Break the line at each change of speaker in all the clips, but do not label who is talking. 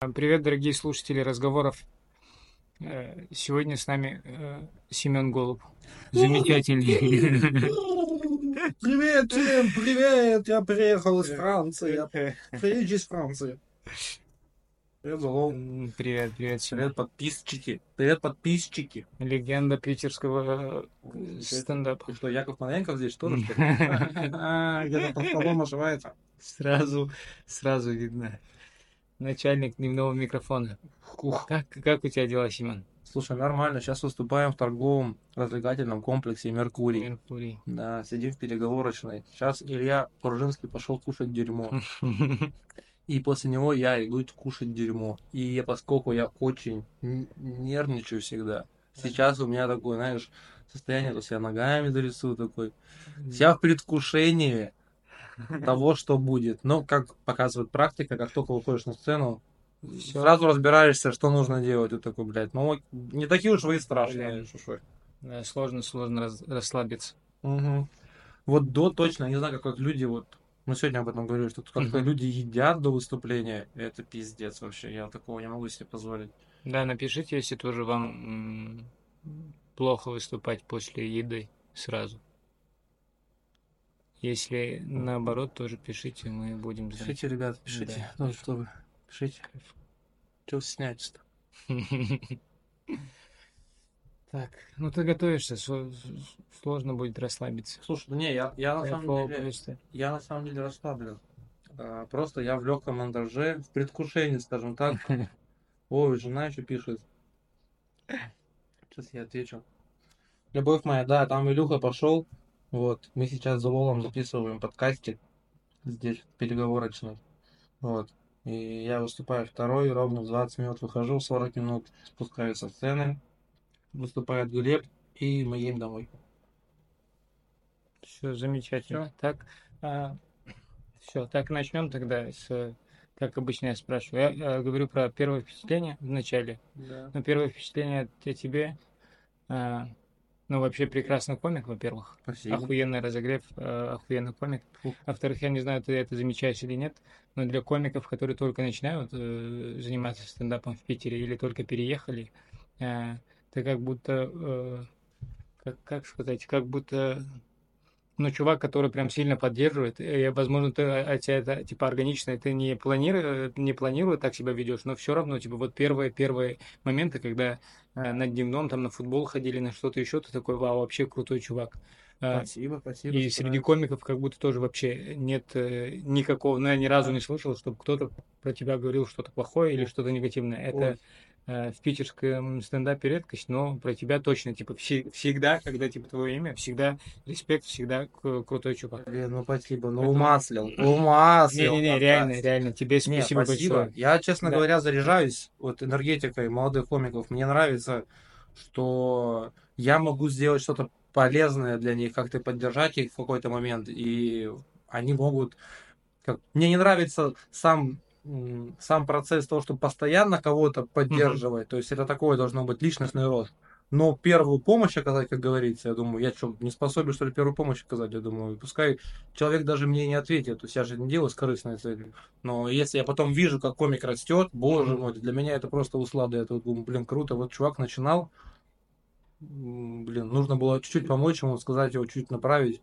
Привет, дорогие слушатели разговоров. Э, Сегодня с нами э, Семен Голуб. Замечательный.
Привет, Тим, привет! Я приехал из Франции. Я приезжий из Франции. Привет, Залол.
М, Привет, привет, Семен.
Привет, подписчики. Привет, подписчики.
Легенда питерского э, стендапа.
И что, Яков Маленков здесь тоже? А, Где-то под столом ошивается.
Сразу, сразу видно. Начальник дневного микрофона.
Ух.
Как, как у тебя дела, Семен?
Слушай, нормально. Сейчас выступаем в торговом развлекательном комплексе «Меркурий».
Меркурий.
Да, сидим в переговорочной. Сейчас Илья Пружинский пошел кушать дерьмо. И после него я иду кушать дерьмо. И я, поскольку я очень нервничаю всегда, сейчас у меня такое, знаешь, состояние, то есть я ногами зарисую такой. Я в предвкушении того, что будет. Но, как показывает практика, как только выходишь на сцену,
Всё.
сразу разбираешься, что нужно делать. Вот такой, блядь, ну, не такие уж вы и страшные.
Блин.
шушой.
Да, сложно, сложно раз- расслабиться.
Мгм. Вот до точно, я не знаю, как вот люди вот, мы сегодня об этом говорили, что как-то
Мгм.
люди едят до выступления, это пиздец вообще, я такого не могу себе позволить.
Да, напишите, если тоже вам плохо выступать после еды сразу. Если наоборот, тоже пишите, мы будем знать.
Пишите, ребят, пишите, ну что вы, пишите. Чего стесняетесь-то?
Так, ну ты готовишься, сложно будет расслабиться.
Слушай, ну не, я, я на самом деле, я на самом деле расслаблен. А, Просто я в легком монтаже, в предвкушении, скажем так. Ой, жена еще пишет. Сейчас я отвечу. Любовь моя, да, там Илюха пошел. Вот, мы сейчас за Лолом записываем подкастик здесь, переговорочный. Вот. И я выступаю второй, ровно в 20 минут выхожу, 40 минут спускаюсь со сцены. Выступает Глеб, и мы едем домой.
Все замечательно. Так, все, так начнем тогда с, как обычно я спрашиваю. Я, э, говорю про первое впечатление в начале.
Да.
Ну, первое впечатление о тебе, а, ну, вообще прекрасный комик, во-первых.
Спасибо.
Охуенный разогрев, э, охуенный комик. Во-вторых, я не знаю, ты это замечаешь или нет, но для комиков, которые только начинают э, заниматься стендапом в Питере или только переехали, э, ты как будто, э, как, как сказать, как будто, ну, чувак, который прям сильно поддерживает, и, возможно, ты, а, а тебя это, типа, органично, ты не планируешь, не планируя так себя ведешь, но все равно, типа, вот первые, первые моменты, когда э, на дневном там на футбол ходили, на что-то еще, ты такой, вау, вообще крутой чувак. Э,
Спасибо, спасибо.
и среди комиков как будто тоже вообще нет э, никакого, ну я ни разу не слышал, чтобы кто-то про тебя говорил что-то плохое или что-то негативное. Это э, в питерском стендапе редкость, но про тебя точно, типа, все- всегда, когда, типа, твое имя, всегда респект, всегда крутой чувак.
Блин, ну спасибо, ну
Поэтому-
умаслил, умаслил.
Не-не-не, реально, реально, тебе
Не,
спасибо,
спасибо.
большое.
Я, честно
Да.
говоря, заряжаюсь вот энергетикой молодых комиков. Мне нравится, что я могу сделать что-то полезное для них, как-то поддержать их в какой-то момент, и они могут... Как... Мне не нравится сам сам процесс того, чтобы постоянно кого-то поддерживать, то есть это такое должно быть личностный рост. Но первую помощь оказать, как говорится, я думаю, я что, не способен, что ли, первую помощь оказать, я думаю, пускай человек даже мне не ответит, то есть я же не делаю с корыстной целью. Но если я потом вижу, как комик растет, боже мой, для меня это просто услада. Я тут думаю, блин, круто, вот чувак начинал, блин, нужно было чуть-чуть помочь ему, сказать его, чуть направить,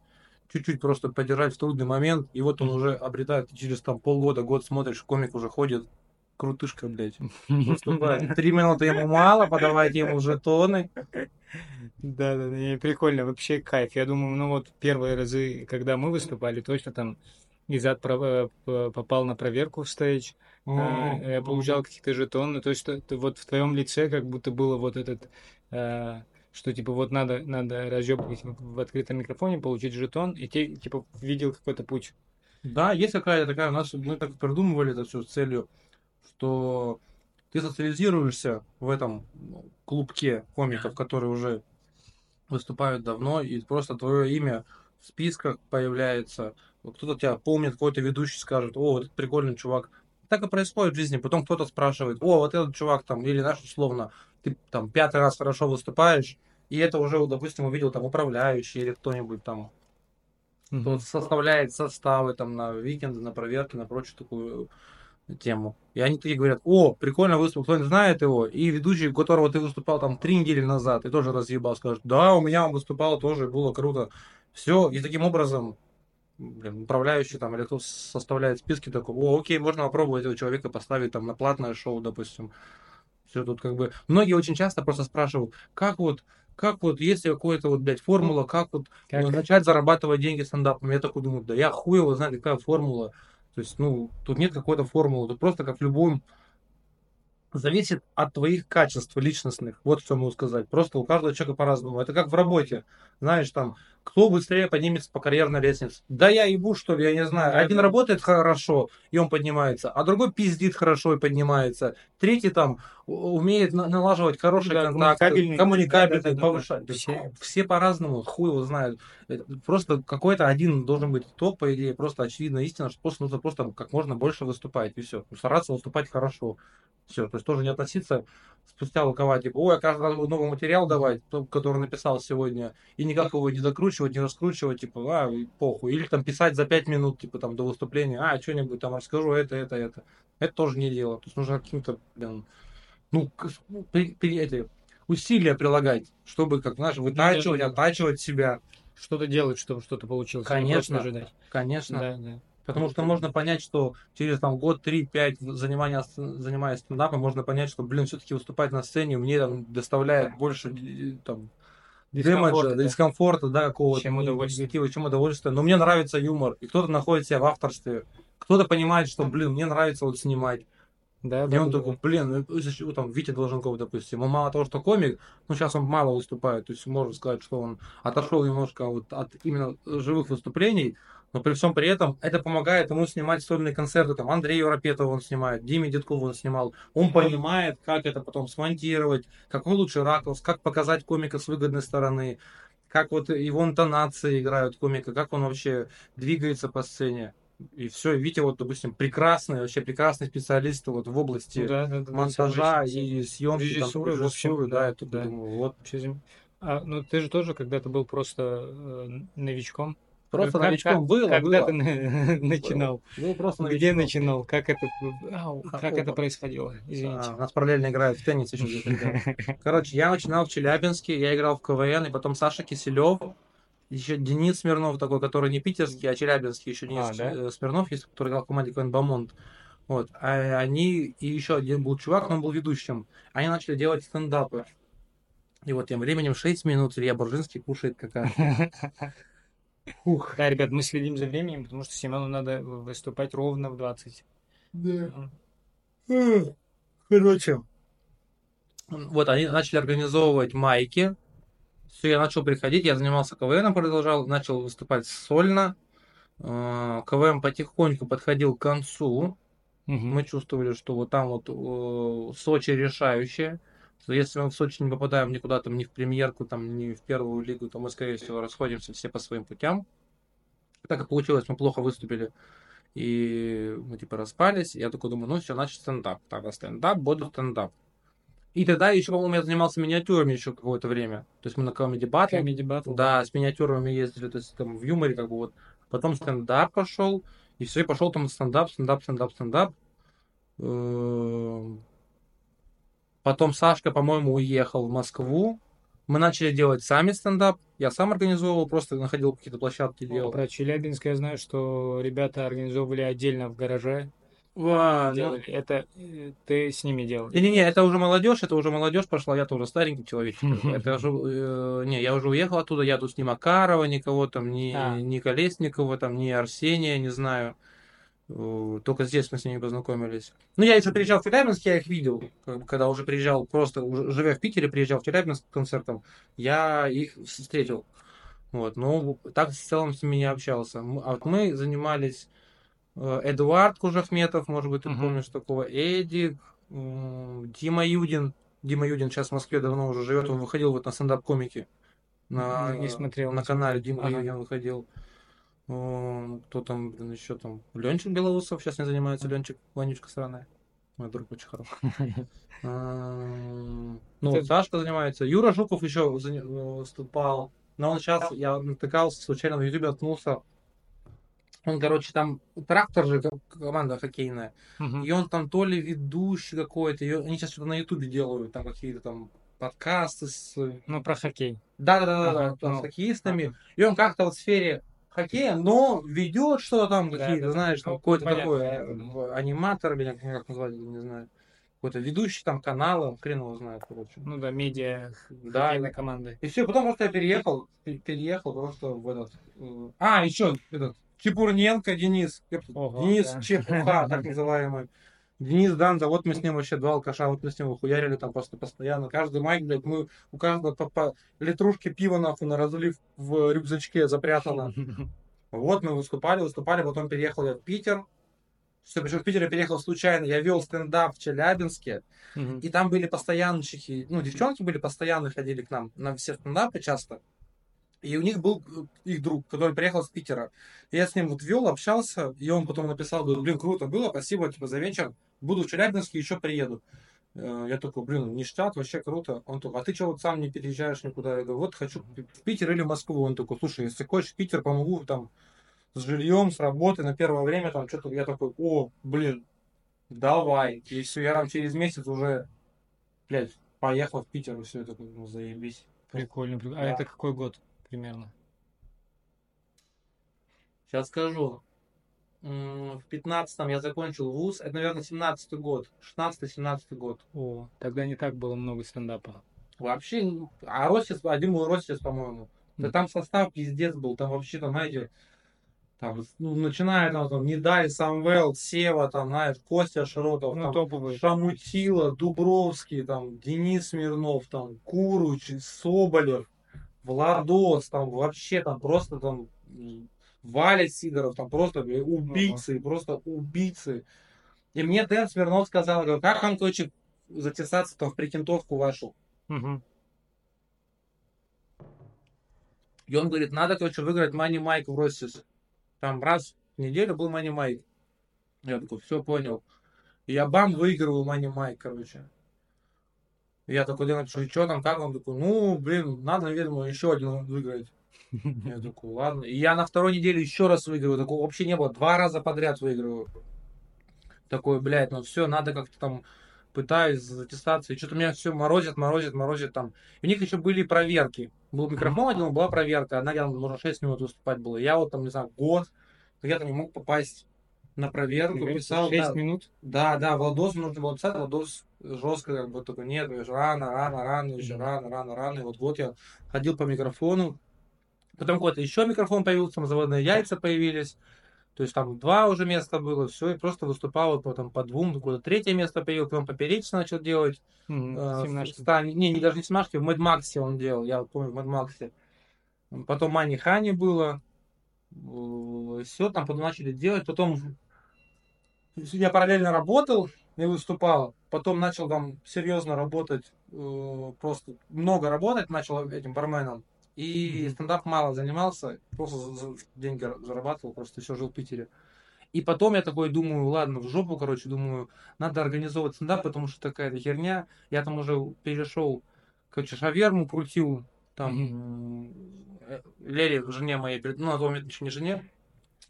чуть-чуть просто поддержать в трудный момент, и вот он уже обретает, через там полгода, год смотришь, комик уже ходит, крутышка, блядь, выступает. Три минуты ему мало, подавайте ему жетоны.
Да, да, да, прикольно, вообще кайф. Я думаю, ну вот первые разы, когда мы выступали, точно там Изад п- попал на проверку в стейдж, э, я получал какие-то жетоны, то есть это вот в твоем лице как будто было вот этот, э, что типа вот надо, надо разъебывать в открытом микрофоне, получить жетон, и ты типа видел какой-то путь.
Да, есть какая-то такая, у нас мы так придумывали это все с целью, что ты социализируешься в этом ну, клубке комиков, которые уже выступают давно, и просто твое имя в списках появляется. Кто-то тебя помнит, какой-то ведущий скажет, о, вот этот прикольный чувак. Так и происходит в жизни. Потом кто-то спрашивает, о, вот этот чувак там, или наш условно, ты там пятый раз хорошо выступаешь, и это уже, допустим, увидел там управляющий или кто-нибудь там кто составляет составы там на викенды, на проверки, на прочую такую тему. И они такие говорят, о, прикольно выступил, кто-нибудь знает его? И ведущий, у которого ты выступал там три недели назад, и тоже разъебал, скажет, да, у меня он выступал тоже, было круто. Все, и таким образом блин, управляющий там или кто составляет списки, такой, о, окей, можно попробовать этого человека поставить там на платное шоу, допустим. Все тут как бы... Многие очень часто просто спрашивают, как вот, как вот, если какая-то вот, блядь, формула, как вот как? Ну, начать зарабатывать деньги стендапом? Я такой думаю, да я хуй его знаю, какая формула. То есть, ну, тут нет какой-то формулы, тут просто как в любом зависит от твоих качеств личностных. Вот что могу сказать. Просто у каждого человека по-разному. Это как в работе. Знаешь, там, кто быстрее поднимется по карьерной лестнице? Да я ебу, что ли, я не знаю. Один работает хорошо, и он поднимается, а другой пиздит хорошо и поднимается. Третий там умеет налаживать хороший да, контакт, коммуникабельный, да, да, повышать. Да, все, все по-разному, хуй его знают. Просто какой-то один должен быть топ, по идее, просто очевидная истина, что просто нужно просто как можно больше выступать, и все. Стараться выступать хорошо. Все, то есть тоже не относиться спустя рукава, типа, ой, я каждый раз буду новый материал давать, который написал сегодня, и никак его не закручивать, не раскручивать, типа, а, похуй. Или там писать за пять минут, типа, там, до выступления, а, что-нибудь там расскажу, это, это, это. Это тоже не дело. То есть нужно каким-то, блин, ну, ну, при, при, эти, усилия прилагать, чтобы, как, знаешь, вытачивать, оттачивать себя.
Что-то делать, чтобы что-то получилось.
Конечно, ожидать. Конечно. Да, да. Потому что можно понять, что через там год, три, пять занимания, занимаясь стендапом, можно понять, что, блин, все-таки выступать на сцене мне там доставляет больше там дискомфорта, дэмэджа, да. дискомфорта, да, какого-то чем удовольствия. чем удовольствия. Но мне нравится юмор, и кто-то находит себя в авторстве, кто-то понимает, что, блин, мне нравится вот снимать. Да, и да, он да, такой, блин, ну, там, Витя Долженков, допустим, он мало того, что комик, ну, сейчас он мало выступает, то есть можно сказать, что он отошел немножко вот от именно живых выступлений, но при всем при этом это помогает ему снимать сольные концерты. Там Андрей Европетов он снимает, Диме Дедкову он снимал. Он понимает, как это потом смонтировать, какой лучший ракурс, как показать комика с выгодной стороны, как вот его интонации играют комика, как он вообще двигается по сцене. И все, Витя, вот, допустим, прекрасный, вообще прекрасный специалист вот в области ну да, да, да, монтажа да, и съемки, режиссуры, там, режиссуры, да, это, да. Думаю, вот.
А, ну ты же тоже когда-то был просто э, новичком.
Просто как, новичком как, было.
Когда
было.
ты начинал? Был просто новичком. Где начинал? Как это, ау, как это происходило? Извините. А,
у нас параллельно играют в теннис еще Короче, я начинал в Челябинске, я играл в КВН, и потом Саша Киселев, еще Денис Смирнов такой, который не питерский, а челябинский, еще Денис а, да? Э, Смирнов есть, который играл в команде КВН Бамонт. Вот. А они, и еще один был чувак, но он был ведущим. Они начали делать стендапы. И вот тем временем 6 минут Илья Буржинский кушает какая
Ух. Да, ребят, мы следим за временем, потому что Семену надо выступать ровно в 20.
Да. Короче. Вот они начали организовывать майки. Все, я начал приходить, я занимался КВН, продолжал, начал выступать сольно. А, КВМ потихоньку подходил к концу. Угу. Мы чувствовали, что вот там вот Сочи решающее. Если мы в Сочи не попадаем никуда, там, ни в премьерку, там, ни в первую лигу, то мы, скорее всего, расходимся все по своим путям. Так и получилось, мы плохо выступили. И мы типа распались. Я такой думаю, ну все, значит стендап. Тогда стендап, буду стендап. И тогда еще, по-моему, я занимался миниатюрами еще какое-то время. То есть мы на Comedy Battle. Comedy Battle. Да, с миниатюрами ездили, то есть там в юморе как бы вот. Потом стендап пошел. И все, и пошел там стендап, стендап, стендап, стендап. Потом Сашка, по-моему, уехал в Москву. Мы начали делать сами стендап. Я сам организовывал, просто находил какие-то площадки, делал.
Про Челябинск я знаю, что ребята организовывали отдельно в гараже.
Ва, ну...
Это э, ты с ними делал?
Не-не-не, это уже молодежь, это уже молодежь пошла, я тоже старенький человек. Это уже, э, не, я уже уехал оттуда, я тут ни Макарова, никого там, ни, а. ни Колесникова, там, ни Арсения, не знаю. Только здесь мы с ними познакомились. Ну, я еще приезжал в Челябинск, я их видел. Когда уже приезжал, просто уже, живя в Питере, приезжал в Челябинск к концертам, я их встретил. Вот, но так в целом с ними не общался. А вот мы занимались э, Эдуард Кужахметов, может быть, ты uh-huh. помнишь такого, Эдик, Дима Юдин. Дима Юдин сейчас в Москве давно уже живет, он выходил вот на стендап-комике. На, не смотрел. На канале Дима ага. Юдин выходил. Кто там, блин, еще там? Ленчик Белоусов сейчас не занимается. Ленчик, Ванючка сраная. Мой друг очень хороший. Ну, Сашка занимается. Юра Жуков еще выступал. Но он сейчас, я натыкался, случайно в Ютубе наткнулся. Он, короче, там трактор же, ко- команда хоккейная. И он там то ли ведущий какой-то. и они сейчас что-то на Ютубе делают, там какие-то там подкасты с...
Ну, про хоккей.
Да-да-да,
ну,
с хоккеистами. И он как-то вот в сфере хоккея, но ведет что-то там,
Да,
какие-то,
да,
знаешь,
ну,
какой-то такой э, аниматор, или как назвать, не знаю. Какой-то ведущий там канала, хрен его знает, короче.
Ну да, медиа
Да,
хоккейной команды.
И все, потом просто я переехал, пе- переехал просто в этот... э, А, еще этот, Чепурненко Денис.
Ого,
Денис
да.
Чепуха, так называемый. Денис Данза, вот мы с ним вообще два алкаша, вот мы с ним выхуярили там просто постоянно. Каждый майк, блядь, мы у каждого по, по литрушке пива нахуй на разлив в рюкзачке запрятано. Вот мы выступали, выступали, потом переехал я в Питер. Все, причем в Питер я переехал случайно. Я вел стендап в Челябинске. И там были постоянщики, ну, девчонки были постоянно, ходили к нам на все стендапы часто. И у них был э, их друг, который приехал с Питера. И я с ним вот вел, общался, и он потом написал, говорит, блин, круто было, спасибо типа, за вечер. Буду в Челябинске, еще приеду. Э, Я такой, блин, ништяк, вообще круто. Он такой, а ты что вот сам не переезжаешь никуда? Я говорю, вот хочу в Питер или в Москву. Он такой, слушай, если хочешь в Питер, помогу там с жильем, с работой на первое время, там что-то. Я такой, о, блин, давай. И все, я там через месяц уже, блядь, поехал в Питер, и все, я такой, ну, заебись.
Прикольно. прикольно. А
Да.
это какой год примерно?
Сейчас скажу. В пятнадцатом я закончил вуз. Это, наверное, семнадцатый год. 16-17 год.
О, тогда не так было много стендапа.
Вообще, а Ростис, один был Ростис, по-моему. Да там состав пиздец был. Там вообще, там, знаете, там, ну, начиная там, там Недай, Самвел, Сева, там, знаешь, Костя Широтов,
Ну,
там. Шамутила, Дубровский, там, Денис Смирнов, там, Куруч, Соболев, Владос, там, вообще, там, просто, там, Валя Сидоров, там, просто, убийцы, просто убийцы. И мне Дэн Смирнов сказал, говорю, как вам, короче, затесаться там в прикинтовку вашу?
Мгм.
И он говорит, надо, короче, выиграть Мани Майк в Ростис. Там раз в неделю был Мани Майк. Я такой, все понял. И я бам, выигрываю Мани Майк, короче. Я такой, Дэн, что, что там, как? Он такой, ну, блин, надо, наверное, еще один выиграть. Я такой, ладно. И я на второй неделе еще раз выигрываю. Такого вообще не было. Два раза подряд выигрываю. Такой, блядь, ну все, надо как-то там пытаюсь затесаться. И что-то меня все морозит, морозит, морозит там. И у них еще были проверки. Был микрофон один, была проверка. Одна где можно 6 минут выступать было. Я вот там, не знаю, год где-то не мог попасть на проверку. Писал,
Шесть
да,
минут?
да, да, Владос нужно было писать, Владос жестко как бы только нет, говоришь, рано, рано, рано, еще рано, рано, рано. И вот год я ходил по микрофону. Потом какой-то еще микрофон появился, там заводные яйца появились. То есть там два уже места было, все, и просто выступал потом по двум, какое-то третье место появилось, потом поперечно начал делать.
Мгм.
э,
Семнашки.
Стане- не, не, даже не в Смашке, в Мэд Максе он делал, я вот помню, в Мэд Максе. Потом Мани Хани было. Все, там потом начали делать. Потом я параллельно работал и выступал. Потом начал там серьезно работать, э, просто много работать начал этим барменом. И
Мгм.
стендап мало занимался, просто за- за- деньги зарабатывал, просто еще жил в Питере. И потом я такой думаю, ладно, в жопу, короче, думаю, надо организовывать стендап, потому что такая херня. Я там уже перешел, короче, шаверму крутил, там, э, Лере, жене моей, ну, на тот момент еще не жене,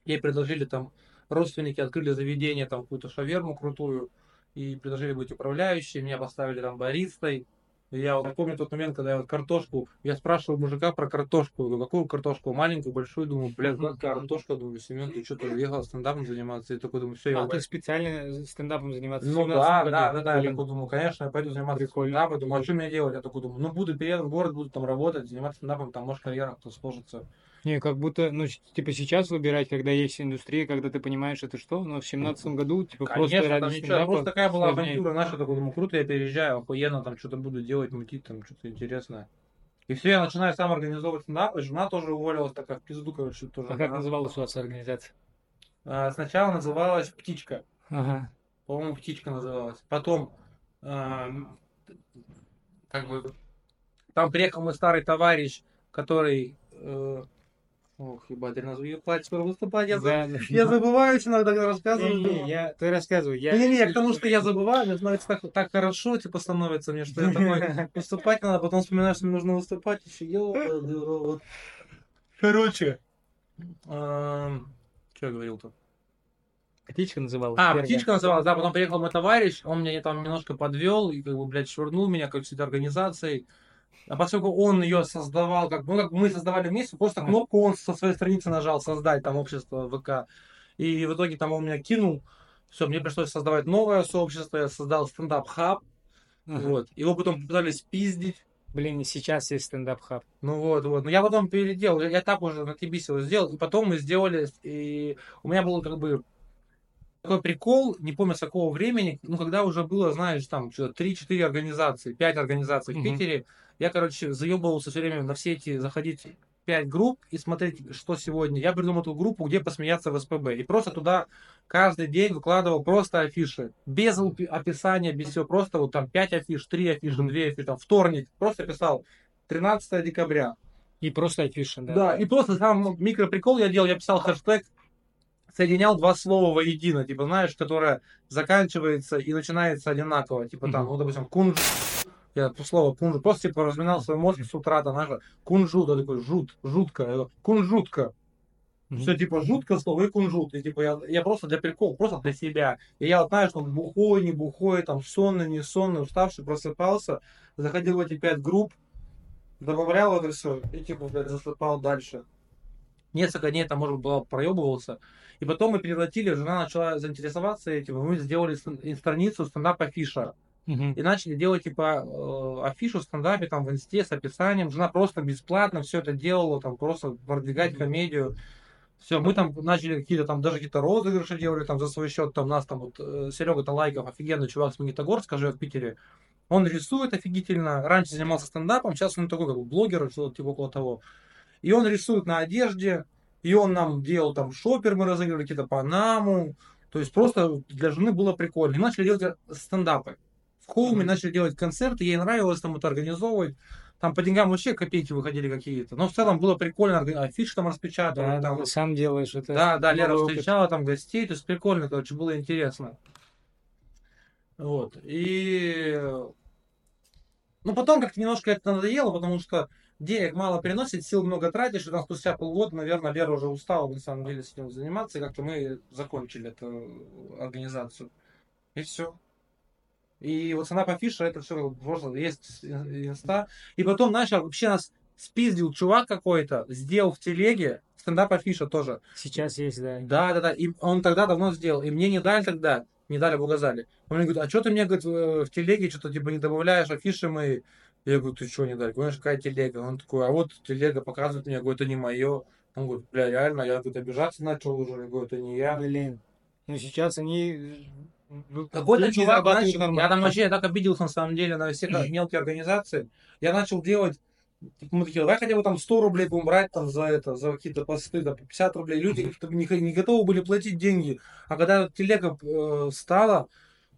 ей предложили там, родственники открыли заведение, там, какую-то шаверму крутую, и предложили быть управляющей, меня поставили там баристой. Я вот помню тот момент, когда я вот картошку, я спрашивал мужика про картошку, говорю, какую картошку, маленькую, большую, думаю, блядь, как картошка, думаю, Семен, ты что-то уехал стендапом заниматься, и такой думаю, все, я
А ты специально стендапом заниматься
ну
17
да,
году?
да, да, да, я такой думаю, конечно, я пойду заниматься
Прикольно.
стендапом, думаю, а что мне делать? Я такой думаю, ну буду перееду в город, буду там работать, заниматься стендапом, там может карьера кто сложится.
Не, как будто, ну, типа сейчас выбирать, когда есть индустрия, когда ты понимаешь, это что, но в семнадцатом году, типа, просто
Конечно, там
ради
ничего, просто такая была
сложнее.
авантюра наша, такой думаю, круто, я переезжаю, охуенно, там что-то буду делать, мутить, там что-то интересное. И все, я начинаю сам организовывать стендап, и жена тоже уволилась, такая в пизду, короче, тоже.
А как называлась у вас организация?
А, Сначала называлась «Птичка».
Ага.
По-моему, птичка называлась. Потом, эм, как бы, там приехал мой старый товарищ, который... э, ох, ебать, я назову ебать, скоро выступать. Я, за-
Да, да.
я забываюсь иногда, когда рассказываю.
Не-не, я, ты рассказывай, я...
Не-не, к тому, что я забываю, мне становится так, так хорошо, типа, становится мне, что я такой, выступать надо, потом вспоминаю, что мне нужно выступать еще, рот. Короче, эм, Что я говорил-то?
Птичка называлась.
А,
первая.
птичка называлась, да, потом приехал мой товарищ, он меня там немножко подвел и, как бы, блядь, швырнул меня, как этой организацией. А поскольку он ее создавал, как, ну, как мы создавали вместе, просто кнопку он со своей страницы нажал, создать там общество ВК. И в итоге там он меня кинул. Все, мне пришлось создавать новое сообщество, я создал стендап-хаб.
Ага.
Вот. Его потом пытались пиздить.
Блин, и сейчас есть стендап-хаб.
Ну вот, вот. Но я потом переделал, я так уже на TBS его сделал, и потом мы сделали, и у меня был как бы такой прикол, не помню с какого времени, ну когда уже было, знаешь, там что-то 3-4 организации, 5 организаций в
Мгм.
Питере, я, короче, заебывался все время на все эти, заходить 5 групп и смотреть, что сегодня. Я придумал эту группу, где посмеяться в СПБ. И просто туда каждый день выкладывал просто афиши. Без опи- описания, без всего. Просто вот там 5 афиш, 3 афиши, 2 афиши, там вторник. Просто писал 13 декабря.
И просто афиша, да.
Да, и просто сам микроприкол я делал, я писал хэштег, соединял два слова воедино, типа, знаешь, которое заканчивается и начинается одинаково, типа там, ну, допустим, кунжут, я слово кунжут, просто типа разминал свой мозг с утра, там, знаешь, кунжут, я такой, жут, жутко, я говорю, кунжутка, все типа жутко слово и кунжут, и типа я, я просто для прикола, просто для себя, и я вот, знаешь, ну, бухой, не бухой, там, сонный, не сонный, уставший, просыпался, заходил в эти пять групп, добавлял это все и типа, блядь, засыпал дальше. Несколько дней там, может быть, было, проебывался. И потом мы превратили, жена начала заинтересоваться этим, и мы сделали и страницу стендап-афиша.
Мгм.
И начали делать, типа, э, афишу в стендапе, там, в инсте с описанием. Жена просто бесплатно все это делала, там, просто продвигать
Мгм.
комедию. Все, мы там начали какие-то там, даже какие-то розыгрыши делали там за свой счет. Там нас там вот Серега Талайков, офигенный чувак с Магнитогорска, живет в Питере. Он рисует офигительно. Раньше занимался стендапом, сейчас он такой как бы блогер, что-то типа около того. И он рисует на одежде, и он нам делал там шопер, мы разыгрывали какие-то Панаму. То есть просто для жены было прикольно. И начали делать стендапы. В Хоуме
Мгм.
начали делать концерты, ей нравилось там это организовывать. Там по деньгам вообще копейки выходили какие-то. Но в целом было прикольно, афиши там распечатывали.
Да,
там,
да, сам делаешь это.
да, да, Лера
опыт.
встречала там гостей, то есть прикольно, короче, было интересно. Вот. И ну потом как-то немножко это надоело, потому что денег мало приносит, сил много тратишь, и там спустя полгода, наверное, Лера уже устала на самом деле с этим заниматься, и как-то мы закончили эту организацию. И все. И вот цена по фише, это все просто есть инста. И потом, знаешь, вообще нас спиздил чувак какой-то, сделал в телеге стендап афиша тоже.
Сейчас есть, да.
Да, да, да. И он тогда давно сделал. И мне не дали тогда, не дали указали. Он мне говорит, а что ты мне говорит, в в телеге что-то типа не добавляешь афиши мои? Я говорю, ты что не дали? Понимаешь, какая телега? Он такой, а вот телега показывает мне, я говорю, это не мое. Он говорит, бля, реально, я говорит, обижаться начал уже, я говорю, это не я.
Блин. Ну сейчас они... ну,
Какой-то чувак, знаешь, я там вообще я так обиделся на самом деле на все мелкие организации. Я начал делать, мы такие, давай хотя бы там 100 рублей будем брать там за это, за какие-то посты, да, по 50 рублей. Люди не, не готовы были платить деньги. А когда телега э, стала,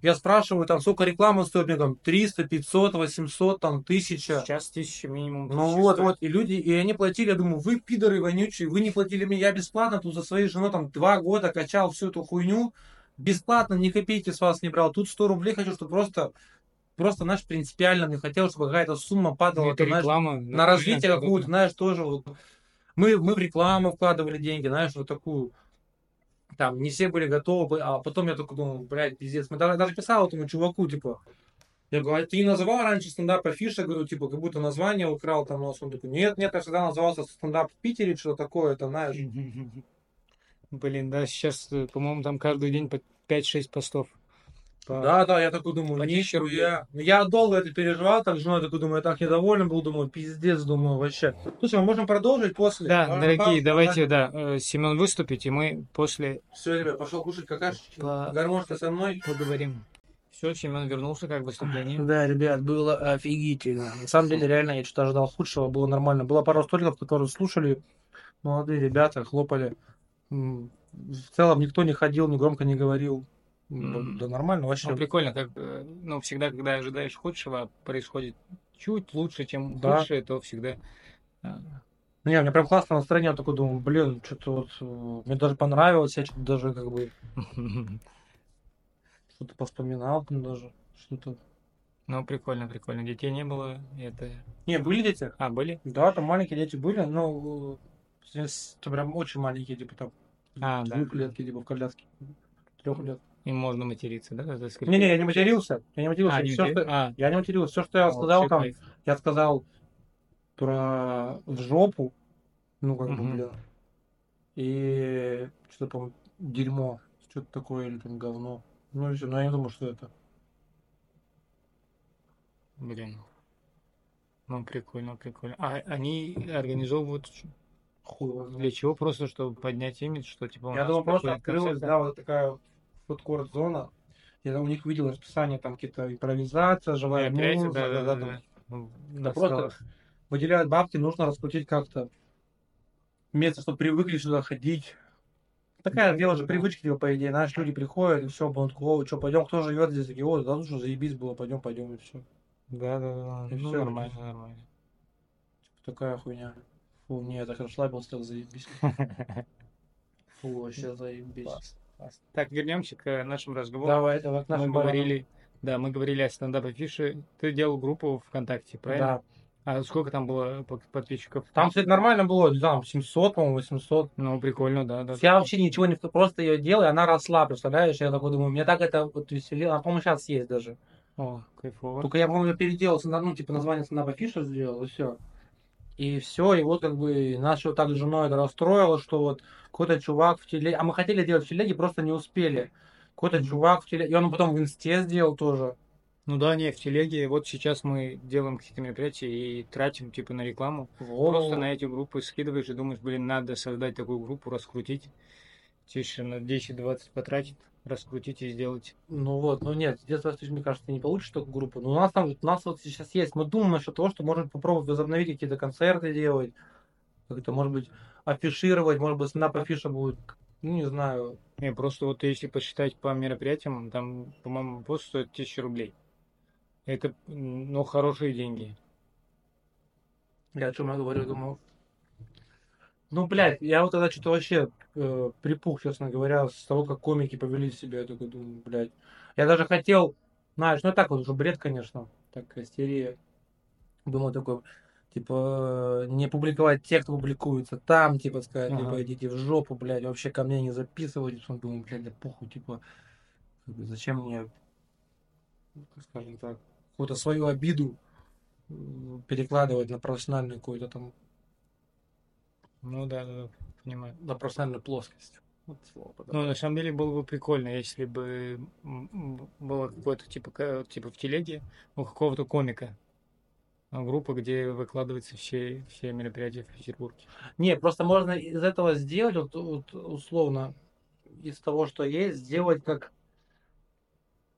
я спрашиваю, там, сколько реклама стоит, мне там 300, 500, 800, там, 1000.
Сейчас тысяча минимум.
Ну вот,
стоит.
вот, и люди, и они платили, я думаю, вы пидоры вонючие, вы не платили мне, я бесплатно тут за своей женой там два года качал всю эту хуйню, бесплатно, ни копейки с вас не брал, тут 100 рублей хочу, чтобы просто, просто, знаешь, принципиально мне хотелось, чтобы какая-то сумма падала, ты знаешь,
реклама.
на развитие какую-то, знаешь, тоже вот. Мы, мы в рекламу вкладывали деньги, знаешь, вот такую. Там не все были готовы, а потом я только думал, блядь, пиздец. Мы даже, даже писал этому чуваку, типа, я говорю, а ты не называл раньше стендап афиша, говорю, типа, как будто название украл там у нас. Он такой, нет, нет, я всегда назывался стендап в Питере, что такое, это, знаешь.
Блин, да, сейчас, э, по-моему, там каждый день по 5-6 постов. По-
Да, да, я такой думаю,
По 1000 рублей.
нихуя. Ну, Я долго это переживал, так женой такой думаю, я так недоволен был, думаю, пиздец, думаю, вообще. Слушай, мы можем продолжить после?
Да, дорогие, давайте, да, э, Семен выступить, и мы после
Все, ребят, пошел кушать какашечки.
По-
Гармошка со мной.
поговорим. Все, Семен вернулся, как выступление.
Да, ребят, было офигительно. На самом деле, реально, я что-то ожидал худшего, было нормально. Было пару столиков, которые слушали, молодые ребята, хлопали. В целом никто не ходил, ни громко не говорил. М. Да нормально вообще.
Ну, прикольно, как, э, ну, всегда, когда ожидаешь худшего, происходит чуть лучше, чем
Да.
худшее, то всегда...
Ну, Не, у меня прям классное настроение, я такой думаю, блин, что-то вот, э, мне даже понравилось, я что-то даже как бы что-то повспоминал там даже, что-то.
Ну, прикольно, прикольно. Детей не было, это...
Не, были дети?
А, были?
Да, там маленькие дети были, но э, здесь прям очень маленькие, типа там
А, да.
двухлетки, типа в коляске. Трех лет.
И можно материться, да? Скрипит.
Не-не, я не матерился. Я не матерился.
А, не
Всё,
матери-
что-
а,
Я не матерился. Все, что я сказал
вообще
там,
кайф.
я сказал про в жопу. Ну, как бы, блин. И что-то, по дерьмо. Что-то такое, или там говно. Ну, и всё. Но я не думаю, что это.
Блин. Ну, прикольно, прикольно. А они организовывают
Хуй
для чего? Просто чтобы поднять имидж, что типа у
Я
нас
думал, просто открылась,
концерт,
да, вот такая фудкорт зона. Я у них видел расписание, там какие-то импровизация, живая музыка,
да, да, да,
там
да. Ну,
Да
на
просто выделяют бабки, нужно раскрутить как-то место, чтобы привыкли сюда ходить. Такая
Ну,
дело же
да.
привычки, типа, по идее. Знаешь, люди приходят, и все, такого, что, пойдем, кто живет здесь, такие, о, да, ну что, заебись было, пойдем, пойдем, и все.
Да, да, да.
И
Ну,
всё.
нормально, нормально.
Такая хуйня. Фу, не, я так расслабился, так заебись. Фу, вообще заебись.
Так, вернемся к нашему разговору.
Давай, давай к
мы
нашим баранам.
говорили, да, мы говорили о стендап-афише. Ты делал группу ВКонтакте, правильно?
Да.
А сколько там было под- подписчиков?
Там, кстати, нормально было, не знаю, 700, по-моему, 800.
Ну, прикольно, да, да.
Я вообще ничего не... Просто ее делал, и она росла, представляешь? Я такой думаю, мне так это вот веселило. Она, по-моему, сейчас есть даже.
О, кайфово.
Только я, по-моему, переделал, ну, типа, название стендапа Фишер сделал, и все. И все, и вот как бы вот так с женой это расстроило, что вот какой-то чувак в телеге... А мы хотели делать в телеге, просто не успели. Какой-то чувак в телеге... И он потом в инсте сделал тоже.
Ну да, не, в телеге. Вот сейчас мы делаем какие-то мероприятия и тратим, типа, на рекламу.
Во.
Просто на эти группы скидываешь и думаешь, блин, надо создать такую группу, раскрутить. Тише на 10-20 потратить, раскрутить и сделать.
Ну вот, ну нет, здесь, тысяч, мне кажется, не получишь такую группу. Но у нас там, у нас вот сейчас есть. Мы думаем насчет того, что можем попробовать возобновить какие-то концерты делать. Как-то, может быть, афишировать, может быть, стендап афиша будет, ну, не знаю,
Не, просто вот если посчитать по мероприятиям, там, по-моему, пост стоит 1000 рублей. Это, ну, хорошие деньги.
Я о чем я говорю, думаю. Ну, блядь, я вот тогда что-то вообще э, припух, честно говоря, с того, как комики повели себя. Я такой думаю, блядь. Я даже хотел, знаешь, ну так вот уже бред, конечно, так истерия. Думал такой, типа, э, не публиковать те, кто публикуется там, типа, сказать,
Ага.
типа, идите в жопу, блядь, вообще ко мне не записывайтесь. Он думаю, блядь, да похуй, типа, зачем мне, скажем так, какую-то свою обиду перекладывать на профессиональную какую-то там
Ну да, да, да, понимаю.
на профессиональную плоскость. Вот слово
Ну, на самом деле было бы прикольно, если бы было какое-то типа, типа в телеге у какого-то комика. а, Группа, где выкладываются все, все мероприятия в Петербурге.
Не, просто можно из этого сделать, вот, вот условно, из того, что есть, сделать как,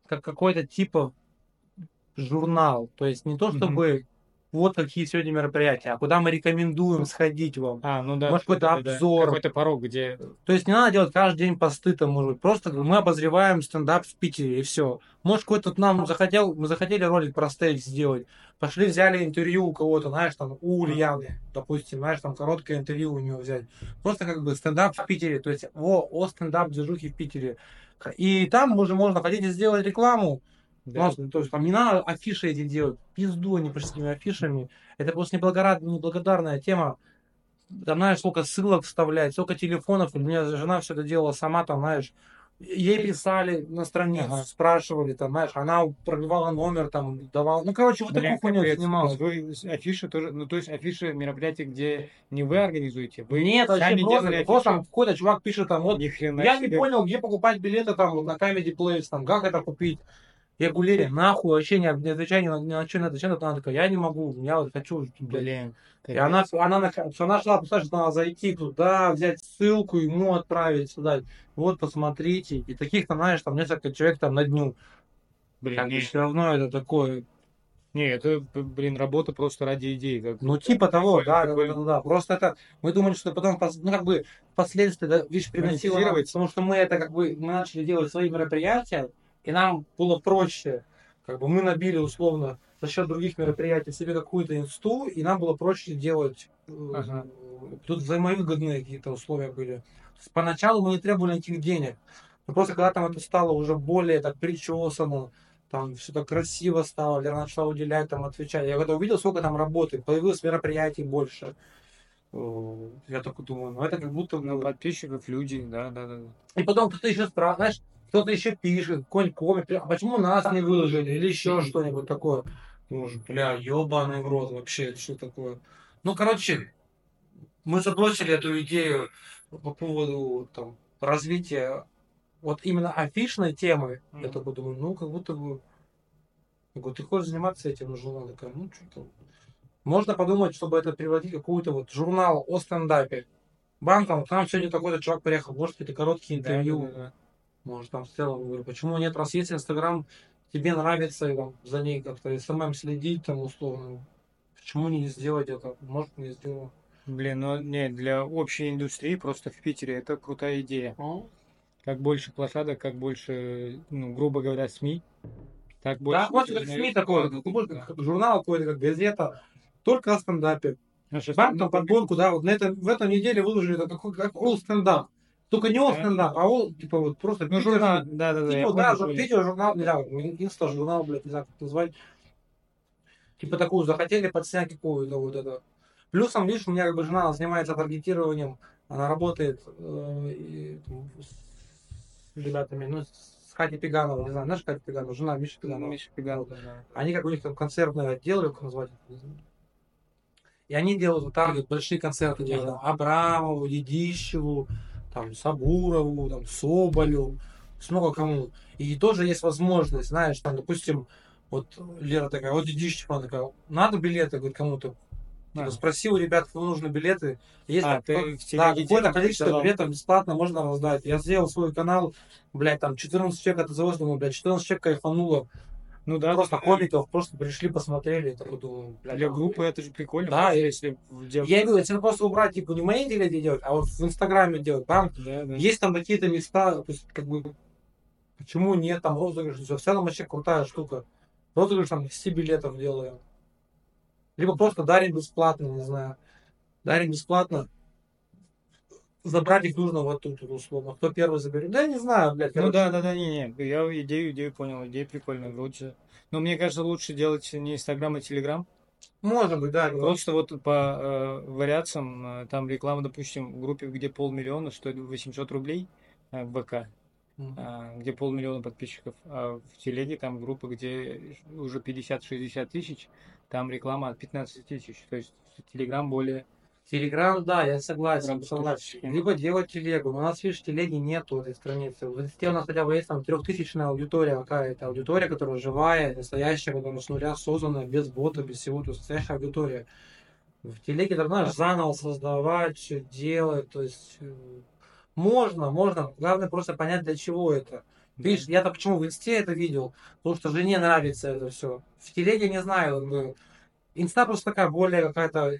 как какой-то типа журнал. То есть не то, чтобы вот какие сегодня мероприятия, а куда мы рекомендуем сходить вам.
А, ну да.
Может, какой-то обзор.
Какой-то порог, где...
То есть не надо делать каждый день посты, там, может быть, просто мы обозреваем стендап в Питере, и все. Может, какой-то нам захотел, мы захотели ролик про стейк сделать, пошли взяли интервью у кого-то, знаешь, там, у Ульяны, допустим, знаешь, там, короткое интервью у него взять. Просто как бы стендап в Питере, то есть о, о стендап движухе в Питере. И там уже можно, хотите сделать рекламу,
Да.
нас, то есть там не надо афиши эти делать, пизду они пошли с этими афишами. Это просто неблагород- неблагодарная тема. Там, знаешь, сколько ссылок вставлять, сколько телефонов. У меня жена все это делала сама, там, знаешь, ей писали на страницу,
Ага.
спрашивали, там, знаешь, она пробивала номер, там, давала. Ну, короче, вот такую хуйню.
Вы с- афиши тоже, ну то есть афиши мероприятий, где не вы организуете, вы
Нет, вообще
сами
просто,
делали
просто там какой-то чувак пишет, там, вот,
Ни хрена
Я не
себе.
понял, где покупать билеты там на Comedy Place, там, как это купить. Я говорю, Лере, нахуй, вообще не, не отвечай ни на, ни на что, не отвечай. Она такая, я не могу, я вот хочу.
Блин.
И она, она, она шла, представляешь, надо зайти туда, взять ссылку, ему отправить сюда. Вот, посмотрите. И таких, там, знаешь, там несколько человек там на дню.
Блин,
Как
не,
все равно это такое.
не, это, блин, работа просто ради идеи. Как
Ну, типа того, да, да, да, да. Просто это, мы думали, что потом, ну, как бы, впоследствии, да, видишь, приносило потому что мы это, как бы, мы начали делать свои мероприятия, и нам было проще, как бы, мы набили, условно, за счет других мероприятий себе какую-то инсту, и нам было проще делать, э,
Ага.
тут взаимовыгодные какие-то условия были. То есть поначалу мы не требовали никаких денег, но просто когда там это стало уже более так причесано, там все так красиво стало, Лера начала уделять, там, отвечать. Я когда увидел, сколько там работы, появилось мероприятий больше. Э, Я такой думаю, ну это как будто...
Ну, подписчиков люди, да, да, да.
И потом кто-то еще спрашивает, знаешь, кто-то еще пишет, комик, бля, а почему нас не выложили, или еще что-нибудь такое. Думаешь, бля, ебаный в рот вообще, что такое? Ну, короче, мы забросили эту идею по поводу там, развития вот именно афишной темы. Я
Мгм.
такой думаю, ну, как будто бы... Я говорю, ты хочешь заниматься этим? Ну, журнал такая, ну, что-то... Можно подумать, чтобы это превратить в какой-то вот журнал о стендапе. Банком, к нам сегодня такой-то чувак приехал, может, какие-то короткие интервью.
да, да, да.
Может, там в целом, говорю, почему нет, раз есть Инстаграм, тебе нравится и там, за ней как-то СММ следить, там, условно. Почему не сделать это? Может, не сделаю.
Блин, ну не, для общей индустрии просто в Питере это крутая идея. Как больше площадок, как больше, ну, грубо говоря, СМИ, так больше...
Да, вот как СМИ такое,
Да.
как журнал какой-то, как газета, только о стендапе. Банк там подборку, да, вот на это, в этом неделе выложили это какой, как all стендап. Только не
Да.
стендап, а all, типа, вот просто
Ну, журнал, да, да, да. я
Типа, да,
понял,
жур-
понял.
Питер журнал, не знаю, инста журнал, блядь, не знаю, как назвать. Типа такую захотели подснять какую-то вот это. Плюсом, видишь, у меня как бы жена занимается таргетированием, она работает э, и, там, с ребятами, ну, с Хати Пиганова, не знаю, знаешь Хати Пиганова, жена Миши Пиганова.
Миша Пегал, да, да.
Они как у них там концертный отдел, как назвать. И они делают таргет, большие концерты делают. Абрамову, Едищеву, там, Сабурову, там, Соболю, с много кому. И тоже есть возможность, знаешь, там, допустим, вот Лера такая, вот Едищева, она такая, надо билеты, говорит, кому-то. Типа,
А.
спроси у ребят, кому нужны билеты. Есть
А,
там
ты
да, какое-то количество
давал.
билетов бесплатно можно раздать. Я сделал свой канал, блядь, там 14 человек отозвалось, думаю, блядь, 14 человек кайфануло.
Ну да,
просто
да,
комиков, просто пришли, посмотрели. Я такой думаю, блядь,
Для группы это же прикольно.
Да,
если
Я говорю, если просто убрать, типа, не мои деле делать, а вот в Инстаграме делать. Там
Да, да.
есть там какие-то места, то есть, как бы, почему нет, там розыгрыш, всё. в целом вообще крутая штука. Розыгрыш там 10 билетов делаем. Либо просто дарим бесплатно, не знаю. Дарим бесплатно. Забрать их нужно вот тут, вот, условно. Кто первый заберет? Да я не знаю, блядь.
Ну
короче.
да, да, да, не, не, я идею, идею понял, идея прикольная, лучше. Но мне кажется, лучше делать не Инстаграм, а Телеграм.
Может быть, да.
Просто вот по э, вариациям, э, там реклама, допустим, в группе, где полмиллиона стоит 800 рублей э, в ВК,
Мгм.
а, где полмиллиона подписчиков, а в телеге там группа, где уже 50-60 тысяч, там реклама от 15 тысяч. То есть Телеграм более...
Телеграм, да, я согласен, согласен. Либо делать телегу. Но у нас, видишь, телеги нету этой страницы. В инсте у нас хотя бы есть там трехтысячная аудитория какая-то. Аудитория, которая живая, настоящая, которая с нуля создана, без бота, без всего. То есть настоящая аудитория. В телеге знаешь, заново создавать, все делать. То есть э, можно, можно. Главное просто понять, для чего это. Видишь, я-то почему в инсте это видел? Потому что жене нравится это все. В телеге не знаю. Инста просто такая более какая-то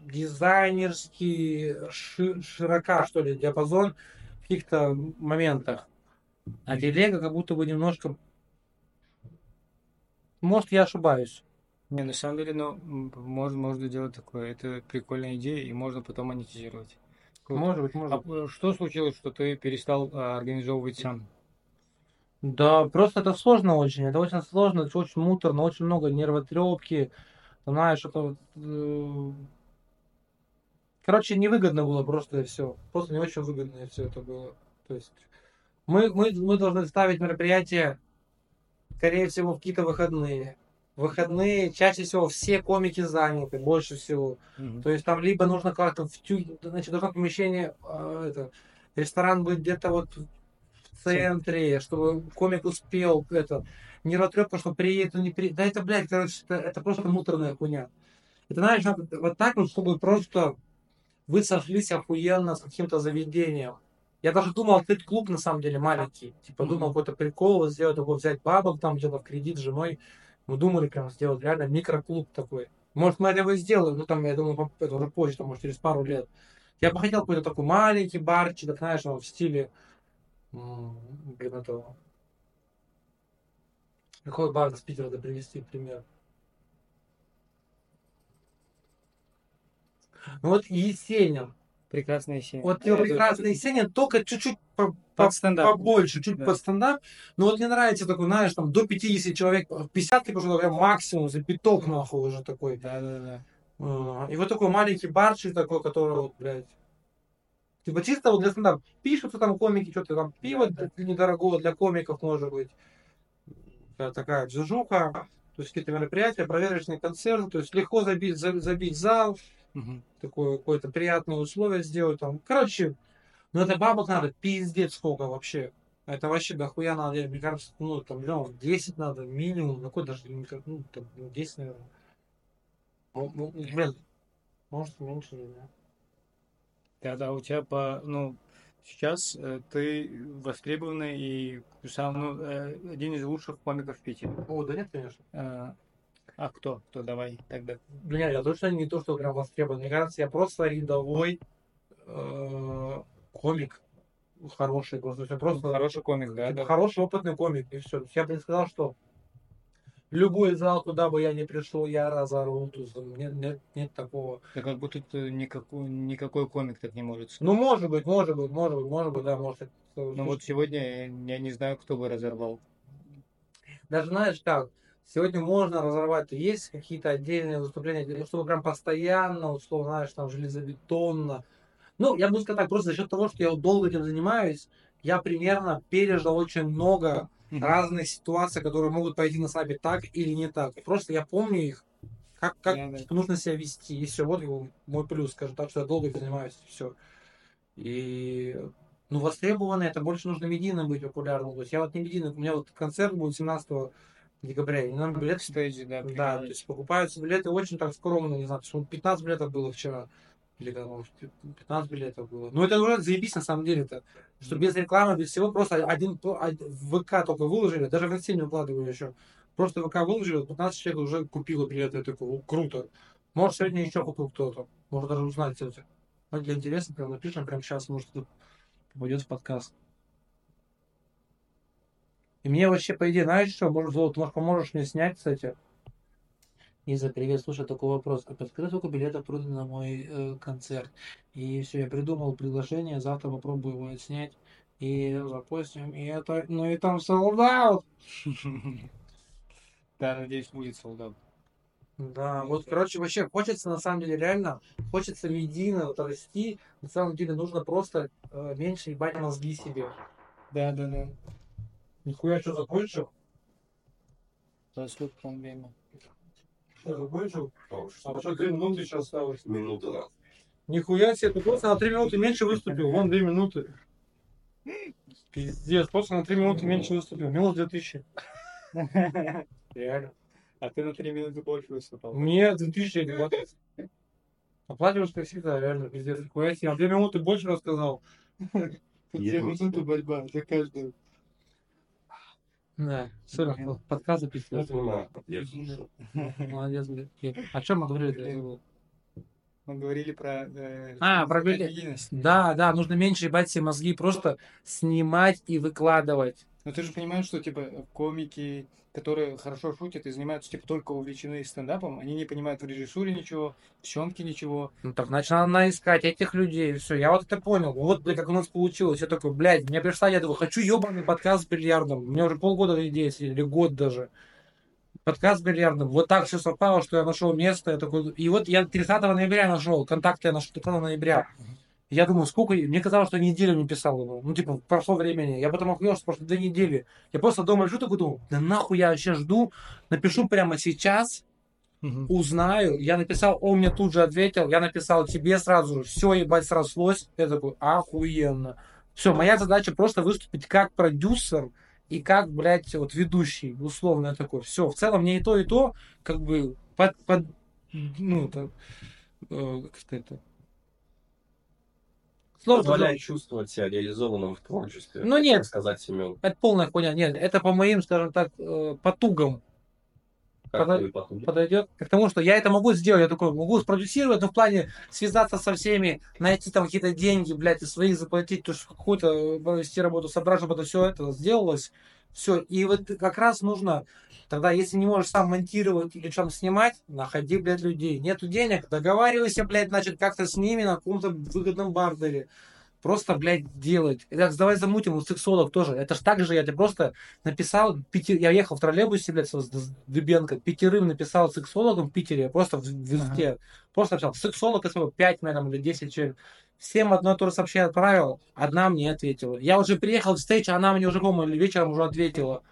дизайнерский, ши- широка, что ли, диапазон в каких-то моментах. А телега как будто бы немножко... Может, я ошибаюсь.
Не, на самом деле, ну, можно, можно делать такое. Это прикольная идея, и можно потом монетизировать. Круто.
Может быть, может
А
быть.
э, что случилось, что ты перестал а, организовывать сам?
Да, просто это сложно очень. Это очень сложно, это очень муторно, очень много нервотрепки. Знаешь, это э, Короче, невыгодно было просто и все. Просто не очень выгодно и все это было. То есть мы, мы, мы должны ставить мероприятия, скорее всего, в какие-то выходные. Выходные чаще всего все комики заняты, больше всего.
Мгм.
То есть там либо нужно как-то в тю... значит, должно помещение, а, это, ресторан быть где-то вот в центре, чтобы комик успел, это, нервотрепка, что приедет, он не приедет. Да это, блядь, короче, это, это просто муторная хуйня. Это, знаешь, надо вот так вот, чтобы просто вы сошлись охуенно с каким-то заведением. Я даже думал открыть клуб, на самом деле, маленький. Типа, думал какой-то прикол сделать, такой, взять бабок там где-то в кредит с женой. Мы думали прям сделать реально микроклуб такой. Может, мы это и сделаем, ну там, я думаю, это уже позже, там, может, через пару лет. Я бы хотел какой-то такой маленький барчик, так, знаешь, в стиле, блин, этого. Какой бар из Питера да привести пример? Вот Есенин.
Прекрасная серия.
Вот его прекрасный Есенин, только чуть-чуть по- по- побольше, чуть
Да.
под стендап. Но вот мне нравится такой, знаешь, там до 50 человек, 50 ты уже максимум, за пяток нахуй уже такой.
Да, да, да.
А, И вот такой маленький барчик такой, который, вот, блядь, Типа чисто вот для стендап. Пишутся там комики, что-то там, пиво недорогого для комиков может быть. Такая- движуха. То есть какие-то мероприятия, проверочные концерты. То есть легко забить, за- забить зал,
Мгм.
такое какое-то приятное условие сделать там. Короче, ну это бабок надо пиздец сколько вообще. Это вообще дохуя надо, мне кажется, ну там миллионов 10 надо минимум, ну какой даже, ну там, ну, 10, наверное. Ну, ну, блин, может меньше, не знаю.
Да, да, у тебя по, ну, сейчас э, ты востребованный и сам, ну, э, один из лучших комиков в Питере.
О, да нет, конечно.
Э, а кто? Кто? Давай тогда.
Бля, я точно не то, что прям востребован. Мне кажется, я просто рядовой э, комик. Хороший просто. Я просто
Хороший комик, да?
типа,
да.
хороший опытный комик. И все. Я бы сказал, что любой зал, куда бы я ни пришел, я разорву. Есть, Нет, нет, нет такого.
Да как будто ты никакой, никакой комик так не может.
Ну, может быть, может быть, может быть, может быть, да, может.
Ну вот сегодня я не знаю, кто бы разорвал.
Даже знаешь как, сегодня можно разорвать, есть какие-то отдельные выступления, чтобы прям постоянно, условно, знаешь, там железобетонно. Ну, я буду сказать так, просто за счет того, что я долго этим занимаюсь, я примерно пережил очень много разных ситуаций, которые могут пойти на слабе так или не так. Просто я помню их, как, как
да.
типа, нужно себя вести. И все, вот мой плюс, скажем так, что я долго этим занимаюсь, все. И ну, востребованно это больше нужно медийным быть популярным. То есть я вот не медийный, у меня вот концерт будет 17 декабря, и нам билеты
Стейджи, да.
да, то есть покупаются билеты очень так скромно, не знаю, что 15 билетов было вчера. Или может, 15 билетов было. Ну, это уже заебись на самом деле-то. Что без рекламы, без всего, просто один, то- один- в ВК только выложили, даже в инсте не укладываю еще. Просто ВК выложили, 15 человек уже купило билеты. Я такой, «О, круто. Может, сегодня еще купил кто-то. Может, даже узнать это. Ну, для интереса, прям напишем, прям сейчас, может, попадет в подкаст. И мне вообще, по идее, знаешь что, может, Золото, может, поможешь мне снять, кстати? Иза, привет, слушай, такой вопрос. А подскажи, сколько билетов продано на мой э, концерт? И все, я придумал приглашение, завтра попробую его снять и запустим. И это, ну и там out.
Да, надеюсь, будет солдат.
Да, вот, короче, вообще хочется, на самом деле, реально, хочется медийно вот расти. На самом деле нужно просто э, меньше ебать мозги себе.
Да, да, да.
Нихуя, что закончил?
За сколько там время?
Что, закончил?
А
что, три минуты сейчас осталось?
Минута, да.
Нихуя себе, ты просто на 3 минуты меньше выступил. Вон 2 минуты. Пиздец, просто на 3 минуты меньше выступил. Минус 2000. Реально.
А ты на три минуты больше выступал.
Мне 2000 или вот. Оплачиваешь как всегда, реально, пиздец. Нихуя себе, на 2 минуты больше рассказал.
Я
минуты борьба за каждую.
Да, сорок, подкаст записывать.
Я слушаю.
Молодец, блядь. О чем мы говорили?
Мы говорили про... э,
А, про
медийность.
Да, да, нужно меньше ебать себе мозги, просто снимать и выкладывать.
Но ты же понимаешь, что типа комики, которые хорошо шутят и занимаются типа только увлечены стендапом, они не понимают в режиссуре ничего, в съемке ничего.
Ну так значит надо искать этих людей. Все, я вот это понял. Вот, блядь, как у нас получилось. Я такой, блядь, мне пришла, я думаю, хочу ебаный подкаст с бильярдом. У меня уже полгода идея или год даже. Подкаст с бильярдом. Вот так все совпало, что я нашел место. Я такой, и вот я 30 ноября нашел, контакты я нашел 30 ноября. Я думаю, сколько... Мне казалось, что неделю не писал его. Ну, типа, прошло времени. Я потом охуел, что прошло две недели. Я просто дома лежу, такой думаю, да нахуй я вообще жду. Напишу прямо сейчас, узнаю. Я написал, он мне тут же ответил. Я написал тебе сразу же. Все, ебать, срослось. Я такой, охуенно. Все, моя задача просто выступить как продюсер и как, блядь, вот ведущий, условно я такой. Все, в целом мне и то, и то, как бы, под, под ну, это, э, как это, Сложно
Позволяет чувствовать себя реализованным в творчестве.
Ну нет,
сказать, Семен.
это полная хуйня. Нет, это по моим, скажем так, э, потугам
Как твои потуги?
подойдет. К тому, что я это могу сделать. Я такой, могу спродюсировать, но в плане связаться со всеми, найти там какие-то деньги, блядь, и своих заплатить, то, что какую-то провести работу, собрать, чтобы это все это сделалось. Все. И вот как раз нужно Тогда, если не можешь сам монтировать или чем снимать, находи, блядь, людей. Нету денег, договаривайся, блядь, значит, как-то с ними на каком-то выгодном бартере. Просто, блядь, делать. И так, давай замутим, вот сексолог тоже. Это ж так же, я тебе просто написал, пяти... я ехал в троллейбусе, блядь, с Дыбенко, пятерым написал сексологом в Питере, просто в в инсте. Просто написал, сексолог, если 5, наверное, или 10 человек. Всем одно и то же сообщение отправил, одна мне ответила. Я уже приехал в стейдж, она мне уже, по-моему, вечером уже ответила.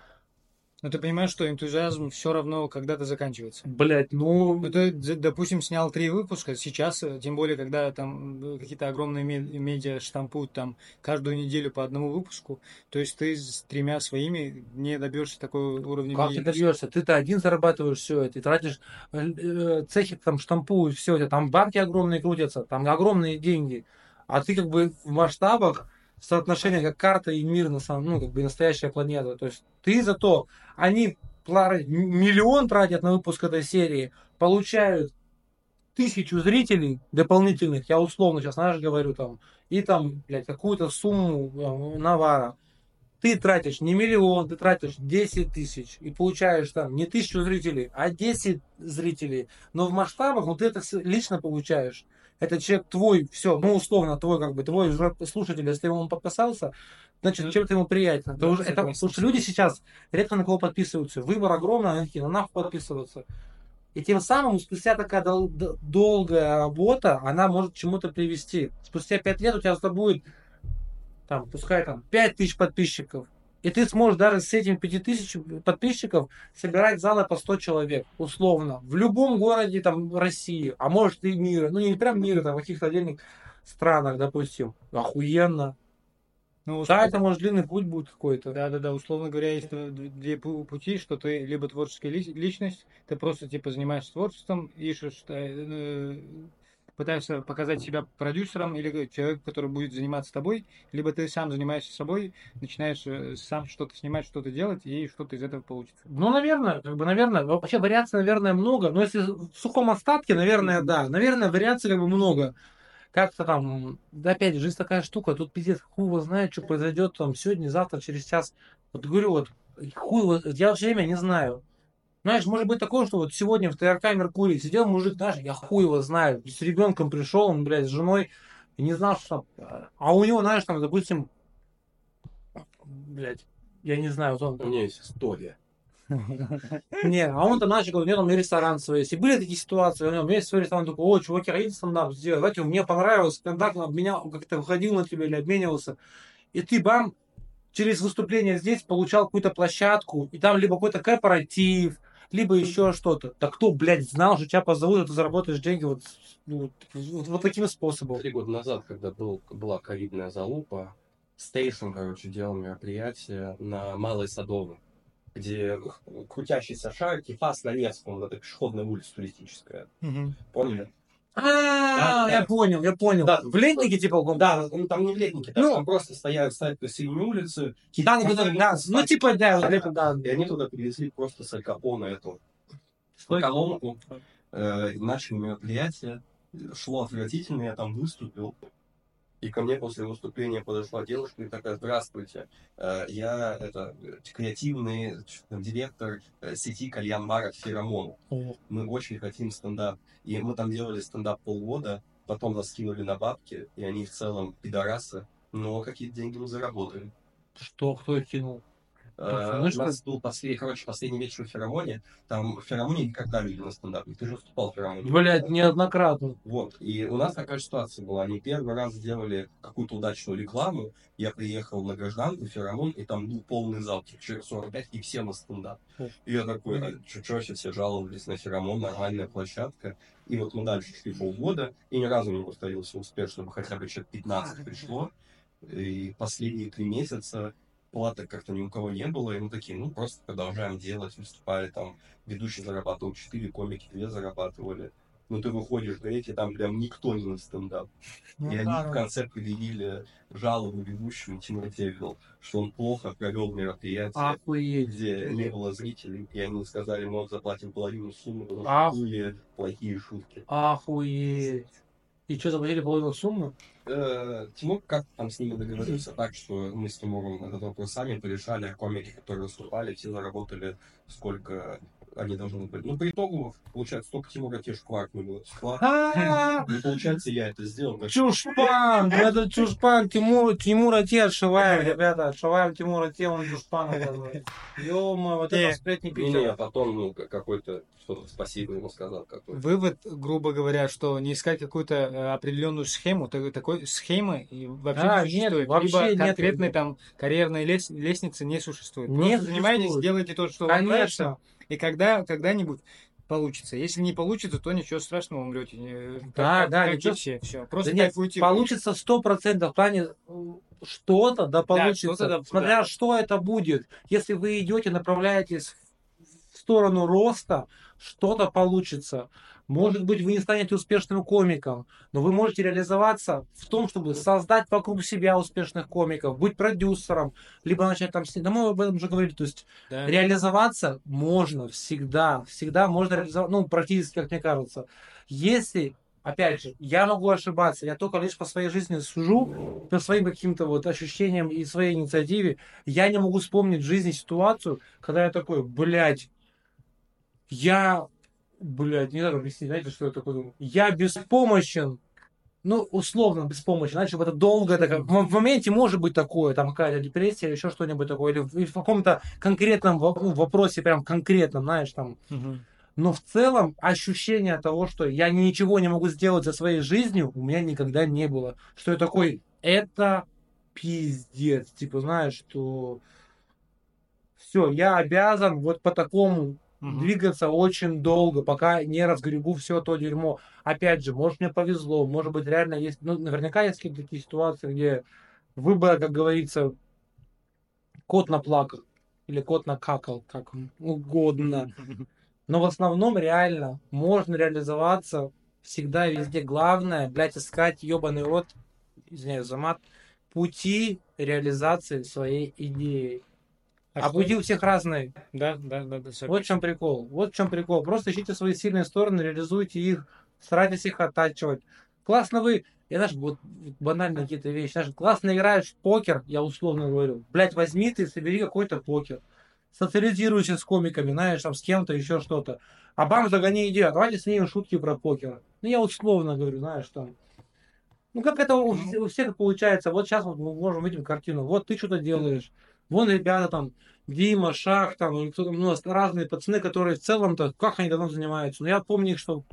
Но ты понимаешь, что энтузиазм все равно когда-то заканчивается.
Блять, ну,
Ну, ты, д- допустим, снял три выпуска, сейчас, э, тем более, когда там э, какие-то огромные ме- медиа штампуют там каждую неделю по одному выпуску, то есть ты с тремя своими не добьешься такого уровня
Как ты
медийности.
добьешься? Ты-то один зарабатываешь все это, и тратишь э, цехи там штампуют все это, там банки огромные крутятся, там огромные деньги, а ты как бы в масштабах соотношение как карта и мир на самом, ну как бы настоящая планета. То есть ты зато они миллион тратят на выпуск этой серии, получают тысячу зрителей дополнительных, я условно сейчас, знаешь, говорю там, и там, блядь, какую-то сумму навара ты тратишь не миллион, ты тратишь 10 тысяч и получаешь там не тысячу зрителей, а 10 зрителей. Но в масштабах ты это лично получаешь. Это человек твой, все, ну условно твой, как бы твой слушатель, если он подписался, значит, чем-то ему приятно.
Да,
уже, это, что люди сейчас редко на кого подписываются. Выбор огромный, они такие, ну нахуй подписываться. И тем самым спустя такая дол- долгая работа, она может к чему-то привести. Спустя пять лет у тебя зато будет там, пускай там 5 тысяч подписчиков. И ты сможешь даже с этими 5 тысяч подписчиков собирать залы по 100 человек, условно. В любом городе там России, а может и мира. Ну не прям мира, там в каких-то отдельных странах, допустим. Охуенно.
Ну,
Да, это может длинный путь будет какой-то.
Да, да, да. Условно говоря, есть две пу- пути, что ты либо творческая ли- личность, ты просто типа занимаешься творчеством, ищешь, э, э, пытаешься показать себя продюсером или человек, который будет заниматься тобой, либо ты сам занимаешься собой, начинаешь э, сам что-то снимать, что-то делать, и что-то из этого получится.
Ну, наверное, как бы, наверное, вообще вариаций, наверное, много. Но если в сухом остатке, наверное, да. Наверное, вариаций как бы много. Как-то там, да, опять же, жизнь такая штука, тут пиздец, хуй его знает, что произойдет там сегодня, завтра, через час. Вот говорю, вот, хуй его, я все время не знаю. Знаешь, может быть такое, что вот сегодня в ТРК Меркурий сидел мужик, знаешь, я хуй его знаю, с ребенком пришел, он, блядь, с женой, не знал, что там. А у него, знаешь, там, допустим, блядь, я не знаю, вот он
У меня есть история.
Не, а он там начал, у него там ресторан свой есть. И были такие ситуации, у него есть свой ресторан, такой, о, чуваки, хотите стендап сделать? Давайте, мне понравилось, стендап обменял, как-то выходил на тебя или обменивался. И ты, бам, через выступление здесь получал какую-то площадку, и там либо какой-то корпоратив, либо еще что-то. Да кто, блядь, знал, что тебя позовут, и ты заработаешь деньги вот, ну, вот- вот таким способом.
Три года назад, когда был, была ковидная залупа, Стейшн, короче, делал мероприятие на Малой Садовой, где крутящийся шар, кефас на Невском, вот эта пешеходная улица туристическая. Поняли?
А,
Да,
я понял, я понял.
Да.
В летнике, типа, он-
Да, ну, там не в летнике, там,
Ну.
там просто стоят, стоят посередине улицы,
да, да, ну, типа, да, вот это, да.
и они туда привезли просто с Алькапона эту колонку, э, начали мероприятие, шло отвратительно, я там выступил, и ко мне после выступления подошла девушка и такая, здравствуйте, э, я это креативный там, директор э, сети кальян-баров «Феромон».
О.
Мы очень хотим стендап. И мы там делали стендап полгода, потом нас кинули на бабки, и они в целом пидорасы, но какие-то деньги мы заработали.
Что, кто их кинул? Ну
У нас был последний, короче, последний вечер в Феромоне. Там в Феромоне никогда люди на стендапе. Ты же выступал в Феромоне.
Блять, неоднократно.
Вот. И у нас такая ситуация была. Они первый раз сделали какую-то удачную рекламу. Я приехал на гражданку, Феромон, и там был полный зал, типа, человек 45, и все на стендап. И я такой, а чё, чё все жаловались на Феромон, нормальная площадка. И вот мы дальше шли полгода, и ни разу не повторился успех, чтобы хотя бы человек 15 пришло. И последние три месяца платы как-то ни у кого не было, и мы такие, ну, просто продолжаем делать, выступали там, ведущий зарабатывал 4, комики 2 зарабатывали. Ну, ты выходишь эти, там прям никто не на стендап.
Ну
и они в конце предъявили жалобу ведущему Тимофею, что он плохо провел мероприятие,
Охуеть.
где не было зрителей, и они сказали, мы вам заплатим половину суммы, потому что были плохие шутки.
Охуеть. И что, заплатили половину суммы?
Э, Тимур как там с ними договорился так, что мы с Тимуром этот вопрос сами порешали, а комики, которые выступали, все заработали сколько они должны быть. Ну, по итогу, получается, только Тимура те шкваркнули. Склад.
А,
Ну, получается, я это сделал.
Чушпан! Это Чушпан! Тимур, Тимура те отшиваем, ребята. Отшиваем Тимура те, он Чушпан оказывается. Ё-моё, вот это сплетни
Не, не, а потом, ну, как- какой-то, что-то спасибо ему сказал.
Вывод, грубо говоря, что не искать какую-то э, определенную схему, так- такой схемы и вообще
А,
не
нет,
существует.
вообще
Либо
нет.
конкретной там карьерной лес- лестницы не существует.
Не
Просто занимайтесь,
существует.
делайте то, что вам нравится. И когда, когда-нибудь получится. Если не получится, то ничего страшного, умрете. Э,
Да,
как-
да,
как
ничего-
все. Все. Просто
Да нет,
кайфуйте.
получится сто процентов в плане э, что-то, да получится.
что-то да-
Смотря
да.
что это будет. Если вы идете, направляетесь в сторону роста, что-то получится. Может быть, вы не станете успешным комиком, но вы можете реализоваться в том, чтобы создать вокруг себя успешных комиков, быть продюсером, либо начать там снимать. Да мы об этом уже говорили. То есть
Да.
реализоваться можно всегда. Всегда можно реализовать, ну, практически, как мне кажется. Если, опять же, я могу ошибаться, я только лишь по своей жизни сужу, по своим каким-то вот ощущениям и своей инициативе, я не могу вспомнить в жизни ситуацию, когда я такой, блядь, я, блядь, не знаю, как объяснить, знаете, что я такой думаю? Я беспомощен, ну, условно беспомощен, знаете, чтобы это долго, это как- в моменте может быть такое, там какая-то депрессия или еще что-нибудь такое, или в, в каком-то конкретном ну, вопросе, прям конкретном, знаешь, там,
Мгм.
но в целом ощущение того, что я ничего не могу сделать за своей жизнью, у меня никогда не было. Что я такой, это пиздец. Типа, знаешь, что все, я обязан вот по такому
Мгм.
двигаться очень долго, пока не разгребу все то дерьмо. Опять же, может, мне повезло, может быть, реально есть, ну, наверняка есть какие-то такие ситуации, где выбор, как говорится, кот наплакал или кот накакал, как угодно. Но в основном реально можно реализоваться всегда и везде. Главное, блядь, искать ебаный рот, извиняюсь за мат, пути реализации своей идеи. А,
что-
пути у всех разные.
Да, да, да, да.
Вот в чем прикол. Вот в чем прикол. Просто ищите свои сильные стороны, реализуйте их, старайтесь их оттачивать. Классно вы, я знаешь, вот банальные какие-то вещи. Знаешь, классно играешь в покер, я условно говорю. Блять, возьми ты, собери какой-то покер. Социализируйся с комиками, знаешь, там с кем-то, еще что-то. А бам, загони идею, а давайте снимем шутки про покер. Ну, я условно говорю, знаешь, там. Ну, как это у, у всех получается. Вот сейчас вот мы можем видеть картину. Вот ты что-то делаешь. Вон ребята там, Дима, Шах, там, или кто-то, ну, разные пацаны, которые в целом-то, как они давно занимаются. Но я помню их, что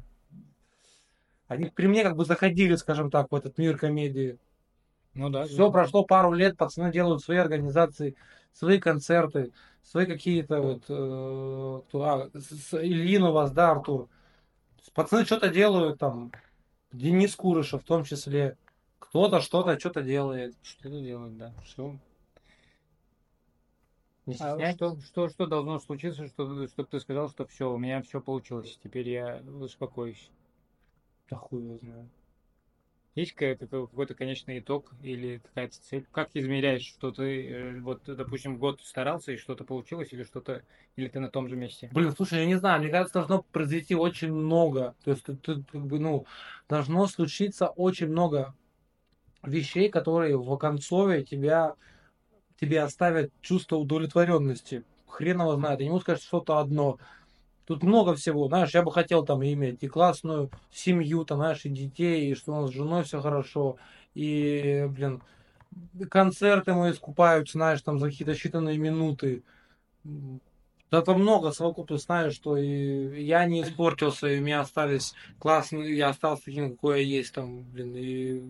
они при мне как бы заходили, скажем так, в этот мир комедии.
Ну да.
Все прошло пару лет, пацаны делают свои организации, свои концерты, свои какие-то вот... э, кто- а, с- Ильин у вас, да, Артур? Пацаны что-то делают там, Денис Курышев в том числе. Кто-то что-то, что-то делает.
Что-то делать, да. Все.
Не
А что, что, что должно случиться, чтобы, чтобы ты сказал, что все, у меня все получилось, теперь я успокоюсь?
Да хуй его знает.
Есть какая-то- какой-то конечный итог или какая-то цель? Как измеряешь, что ты, э, вот, допустим, год старался и что-то получилось, или что-то, или ты на том же месте?
Блин, слушай, я не знаю, мне кажется, должно произойти очень много. То есть, тут, тут, как бы, ну, должно случиться очень много вещей, которые в оконцове тебя, тебе оставят чувство удовлетворенности. Хрен его знает, могу сказать что-то одно. Тут много всего, знаешь, я бы хотел там иметь и классную семью, там, знаешь, и детей, и что у нас с женой все хорошо, и, блин, концерты мои скупаются, знаешь, там за какие-то считанные минуты. Да там много совокупно, знаешь, что и я не испортился, и у меня остались классные, я остался таким, какой я есть там, блин, и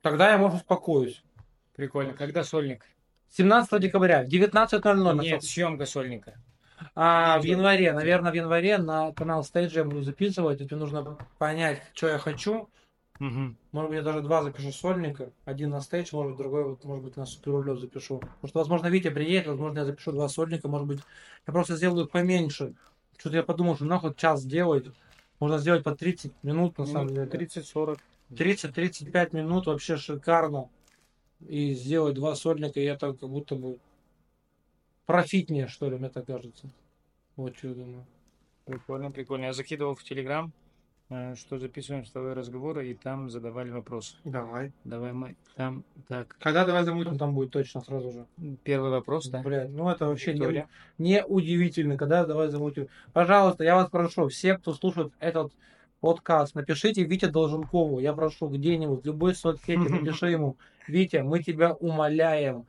тогда я, может, успокоюсь.
Прикольно. Когда сольник?
17 декабря, в 19.00.
Нет, съемка сольника.
А, в январе, наверное, в январе на канал Stage я буду записывать. Мне нужно понять, что я хочу.
Мгм.
Может быть, я даже два запишу сольника. Один на стейдж, может быть, другой, вот, может быть, на супер запишу. Потому что, возможно, Витя приедет, возможно, я запишу два сольника, может быть, я просто сделаю их поменьше. Что-то я подумал, что нахуй час сделать. Можно сделать по 30 минут, на самом
Ну,
деле.
30-40.
30-35 минут вообще шикарно. И сделать два сольника, и это как будто бы профитнее, что ли, мне так кажется. Вот что я думаю.
Прикольно, прикольно. Я закидывал в Телеграм. э, что записываем с тобой разговоры, и там задавали вопросы.
Давай.
Давай мы там, так,
Когда давай замутим, там будет точно сразу же.
первый вопрос, да?
Блядь, ну это вообще не, не удивительно, когда давай замутим. Пожалуйста, я вас прошу, все, кто слушает этот подкаст, напишите Вите Долженкову, я прошу где-нибудь, в любой соцсети, напиши ему, Витя, мы тебя умоляем,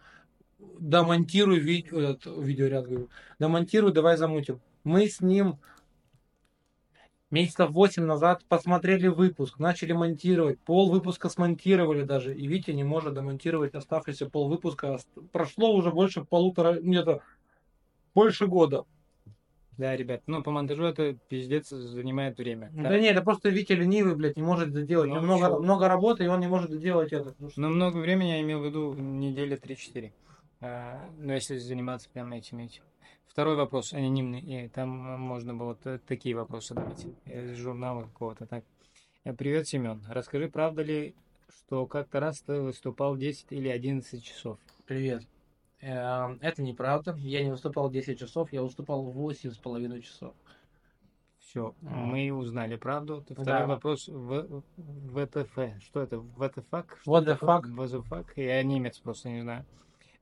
домонтируй ви- этот видеоряд, говорю, домонтируй, давай замутим. Мы с ним месяцев 8 назад посмотрели выпуск, начали монтировать, пол выпуска смонтировали даже, и Витя не может домонтировать оставшийся пол выпуска. Прошло уже больше полутора, где-то больше года.
Да, ребят, ну по монтажу это пиздец занимает время.
Да, не, это просто Витя ленивый, блядь, не может это делать. У него
Ну,
много,
чё?
много работы, и он не может сделать это. потому что-
Но много времени я имел в виду недели 3-4. А, ну, если заниматься прямо этим этим. Второй вопрос, анонимный. И там можно было такие вопросы давать. Из журнала какого-то. Так. Привет, Семен. Расскажи, правда ли, что как-то раз ты выступал 10 или 11 часов?
Привет. Эм, Это неправда. Я не выступал 10 часов, я выступал 8 с половиной часов.
Все,
А.
мы узнали правду. Второй
Да.
вопрос. В, ВТФ. Что это? ВТФак?
What the fuck?
ВТФак? Я немец просто не знаю.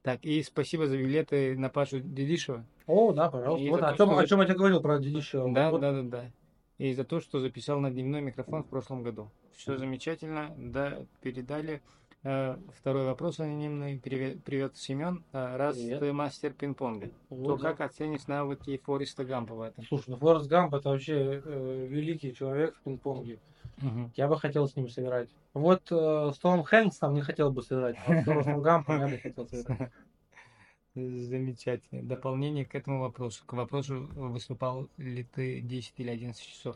Так, и спасибо за билеты на Пашу Дедишева.
О, да, пожалуйста.
И
Вот о чем,
что
о чем я тебе говорил про Дедищева.
Да,
Вот
да, да, да. И за то, что записал на дневной микрофон в прошлом году. Все замечательно. Да, передали. Э, Второй вопрос анонимный. Привет, привет Семен. Э, Раз
Привет.
ты мастер пинг-понга, то
Вот, да.
как оценишь навыки Фореста Гампа в этом?
Слушай, ну Форест Гамп это вообще э, великий человек в пинг-понге.
Мгм.
Я бы хотел с ним сыграть. Вот э, с Томом Хэнксом не хотел бы сыграть, а с Форестом Гампом я бы хотел сыграть.
Замечательно. Дополнение к этому вопросу. К вопросу, выступал ли ты 10 или 11 часов.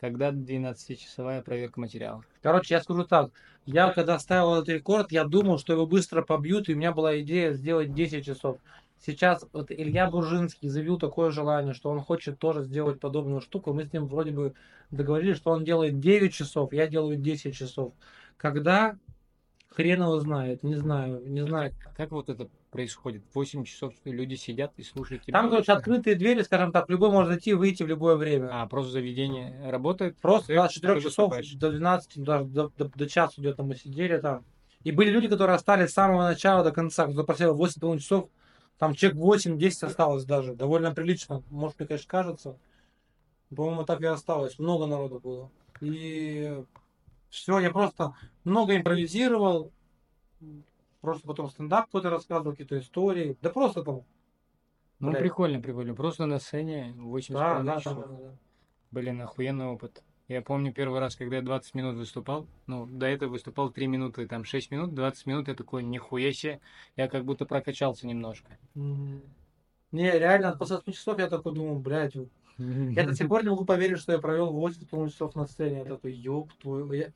Когда 12-часовая проверка материалов?
Короче, я скажу так. Я когда ставил этот рекорд, я думал, что его быстро побьют, и у меня была идея сделать 10 часов. Сейчас вот Илья Буржинский заявил такое желание, что он хочет тоже сделать подобную штуку. Мы с ним вроде бы договорились, что он делает 9 часов, я делаю 10 часов. Когда? Хрен его знает, не знаю, не знаю.
Как вот это происходит? 8 часов люди сидят и слушают тебя?
Там, короче, открытые двери, скажем так, любой может зайти и выйти в любое время.
А, просто заведение работает?
Просто да, с 4
ты
часов
выступаешь.
до 12, даже до, до, до часу где-то мы сидели там. И были люди, которые остались с самого начала до конца, кто просил 8,5 часов, там человек 8-10 осталось даже, довольно прилично, может, мне, конечно, кажется. По-моему, так и осталось, много народу было. И все, я просто много импровизировал, просто потом стендап какой-то рассказывал, какие-то истории, да просто там,
Ну,
Блядь.
прикольно, прикольно. Просто на сцене 8
да, да,
часов.
да, да.
Блин, охуенный опыт. Я помню первый раз, когда я 20 минут выступал, ну, до этого выступал 3 минуты, там 6 минут, 20 минут, я такой, нихуя себе, я как будто прокачался немножко.
Мгм. Не, реально, после 8 часов я такой думаю, блядь, Я до сих пор не могу поверить, что я провел 8 часов на сцене. Я такой, ёб твою. Я-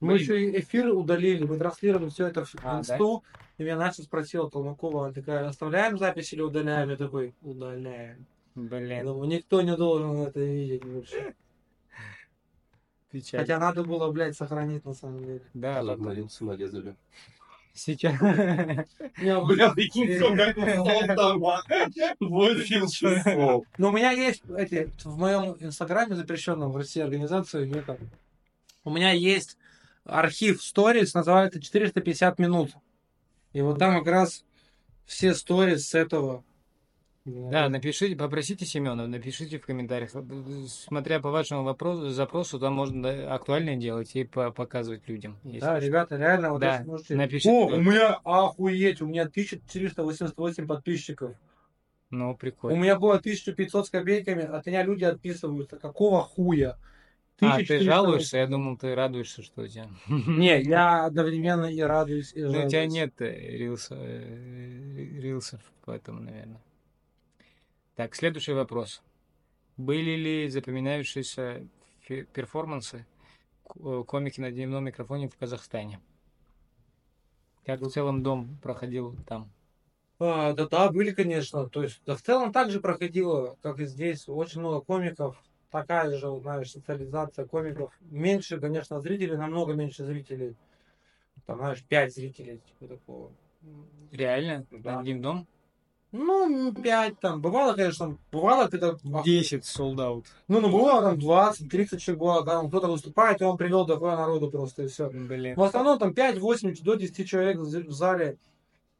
Мы
Блин.
еще и эфир удалили, мы транслировали все это в
А,
инсту. И меня Настя спросила Толмакова, она такая, оставляем запись или удаляем? Я такой, удаляем. Я
Блин,
думаю, никто не должен это видеть больше.
печаль.
Хотя надо было, блядь, сохранить на самом деле.
Да,
Ладно, линцу нарезали.
Сейчас.
Не,
Бля, прикинь, сколько это там. 8 часов.
Но у меня есть эти, в моем инстаграме, запрещенном в России организации, мне там, у меня есть архив сторис, называется 450 минут. И вот там как раз все сторис с этого.
Да, напишите, попросите Семена, напишите в комментариях. Смотря по вашему вопросу, запросу, там можно актуальное делать и по- показывать людям.
Да, ребята, реально, вот
Да,
если можете-
напишите.
О, у меня охуеть, у меня 1488 подписчиков.
Ну,
У
прикольно.
меня было 1500 с копейками, от меня люди отписываются. Какого хуя?
А, ты
1400
жалуешься? Я думал, ты радуешься, что у тебя.
Не, я одновременно и радуюсь, и
Ну, у тебя
жалуюсь.
нет э, рилса- э, рилсов, поэтому, наверное. Так, следующий вопрос. Были ли запоминающиеся перформансы э, комики на дневном микрофоне в Казахстане? Как в целом дом проходил там?
А, да, да, были, конечно. То есть, да, в целом так же проходило, как и здесь. Очень много комиков. Такая же, вот, знаешь, социализация комиков. Меньше, конечно, зрителей, намного меньше зрителей. Там, знаешь, пять зрителей, типа такого.
Реально?
Да.
На дневном?
Ну, 5 там. Бывало, конечно, бывало, когда...
10 солдат.
Ну, ну, бывало там 20-30 человек бывало, когда кто-то выступает, и он привел такое народу просто, и все.
Блин.
В основном там 5-8 до 10 человек в зале.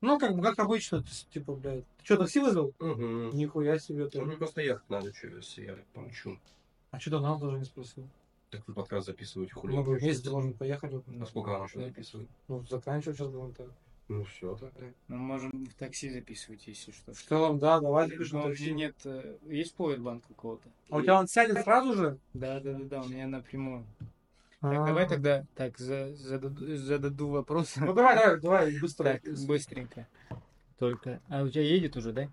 Ну, как бы, как обычно, то есть, типа, блядь. Ты что, такси вызвал?
Угу.
Нихуя себе ты.
Мне просто ехать надо через я помчу.
А что нам тоже не спросил?
Так вы подкаст записываете хули.
Мы бы вместе должны поехать.
Насколько вам еще записывать?
Ну, заканчивать сейчас будем так.
Ну все тогда.
Мы можем в такси записывать, если что.
В целом, да, давай запишем
Но у
такси.
нет... э, Есть повербанк какого-то?
А у тебя он сядет сразу же?
Да, да, да, да, у меня напрямую.
А.
Так, давай тогда так за- зададу, зададу вопрос.
Ну, давай, давай, давай, быстро.
Так, быстренько. Только. А у тебя едет уже, да?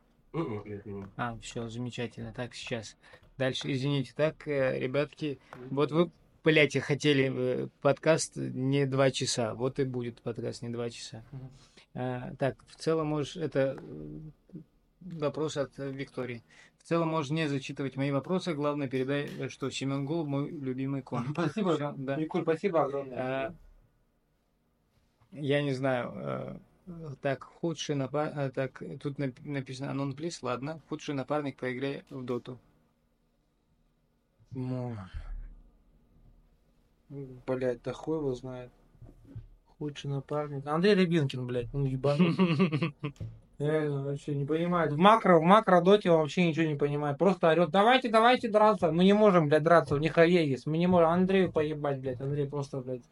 А, все, замечательно. Так, сейчас. Дальше, извините. Так, э, ребятки, вот вы, блядь, хотели подкаст не два часа. Вот и будет подкаст не два часа. А, так, в целом можешь... Это э, вопрос от Виктории. В целом можешь не зачитывать мои вопросы. Главное, передай, что Семен Гул мой любимый комик.
Спасибо,
Всё, да.
Николь, спасибо огромное.
А, я не знаю. э, Так, худший напарник... Так, тут нап- написано Anon Please, ладно. Худший напарник по игре в Доту.
Ну, блядь, да хуй его знает. Худший напарник. Андрей Рябинкин, блядь, ну ебанут. Реально, вообще не понимает. В макро, в макро доте он вообще ничего не понимает. Просто орет, давайте, давайте драться. Мы не можем, блядь, драться, у них АЕ есть. Мы не можем Андрею поебать, блядь. Андрей просто, блядь.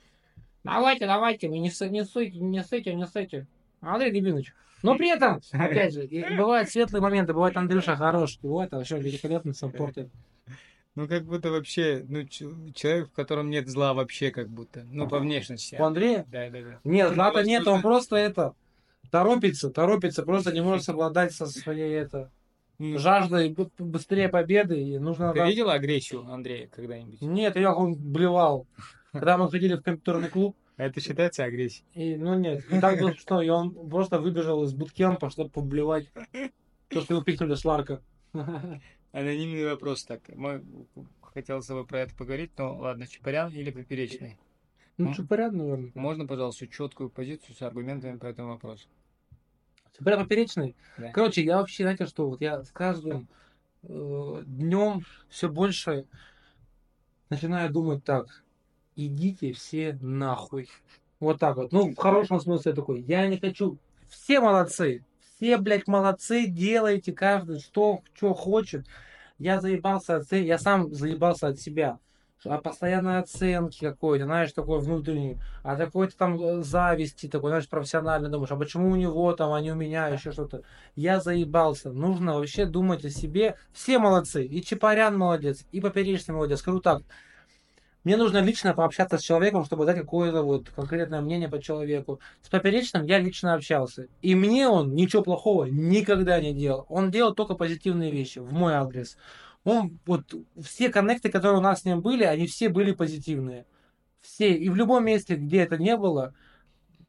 Давайте, давайте, вы не, не ссыте, не ссыте, не ссыте. Андрей Рябинович. Но при этом, опять же, бывают светлые моменты, бывает Андрюша хороший, бывает вообще великолепный саппорт.
Ну, как будто вообще, ну, человек, в котором нет зла вообще, как будто. Ну, по внешности.
У Андрея
Да, да, да.
Нет, злата нет, он просто это торопится, торопится, просто не может совладать со своей это
Ну,
жаждой быстрее победы. И нужно
Ты видела агрессию Андрея когда-нибудь?
Нет, я он блевал. Когда мы ходили в компьютерный клуб,
Это считается агрессией?
и, ну нет, и так было что, и он просто выбежал из буткемпа, чтобы поблевать. То, что его пикнули с Ларка.
Анонимный вопрос так. Мы хотел с тобой про это поговорить, но ладно, Чапарян или Поперечный?
Ну, порядок, наверное.
Можно, пожалуйста, четкую позицию с аргументами по этому вопросу?
Прям поперечный.
Да.
Короче, я вообще, знаете что, вот я с каждым днем все больше начинаю думать так. Идите все нахуй. Вот так вот. Ну, в хорошем смысле такой. Я не хочу. Все молодцы. Все, блядь, молодцы. Делайте каждый, что, что хочет. Я заебался от я сам заебался от себя. А постоянной оценки какой-то, знаешь, такой внутренний, а такой-то там э, зависти, такой, знаешь, профессионально думаешь, а почему у него там, а не у меня, еще что-то. Я заебался. Нужно вообще думать о себе. Все молодцы. И Чапарян молодец, и Поперечный молодец. Скажу так, мне нужно лично пообщаться с человеком, чтобы дать какое-то вот конкретное мнение по человеку. С Поперечным я лично общался. И мне он ничего плохого никогда не делал. Он делал только позитивные вещи в мой адрес. Он, вот, все коннекты, которые у нас с ним были, они все были позитивные. Все. И в любом месте, где это не было,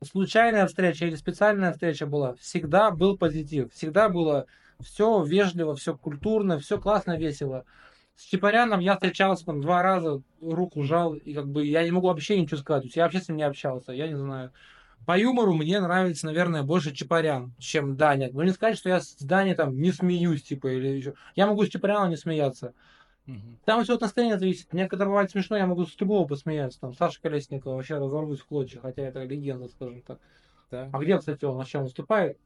случайная встреча или специальная встреча была, всегда был позитив. Всегда было все вежливо, все культурно, все классно, весело. С Чапаряном я встречался там два раза, руку жал, и как бы я не могу вообще ничего сказать. То есть Я вообще с ним не общался, я не знаю. По юмору мне нравится, наверное, больше Чапарян, чем Даня. Ну не сказать, что я с Даней там не смеюсь, типа, или еще. Я могу с Чапаряном не смеяться.
Мгм.
Там все от настроения зависит. Мне когда бывает смешно, я могу с любого посмеяться. Там Саша Колесникова вообще разорвусь в клочья, хотя это легенда, скажем так.
Да.
А где, кстати, он? Чем выступает?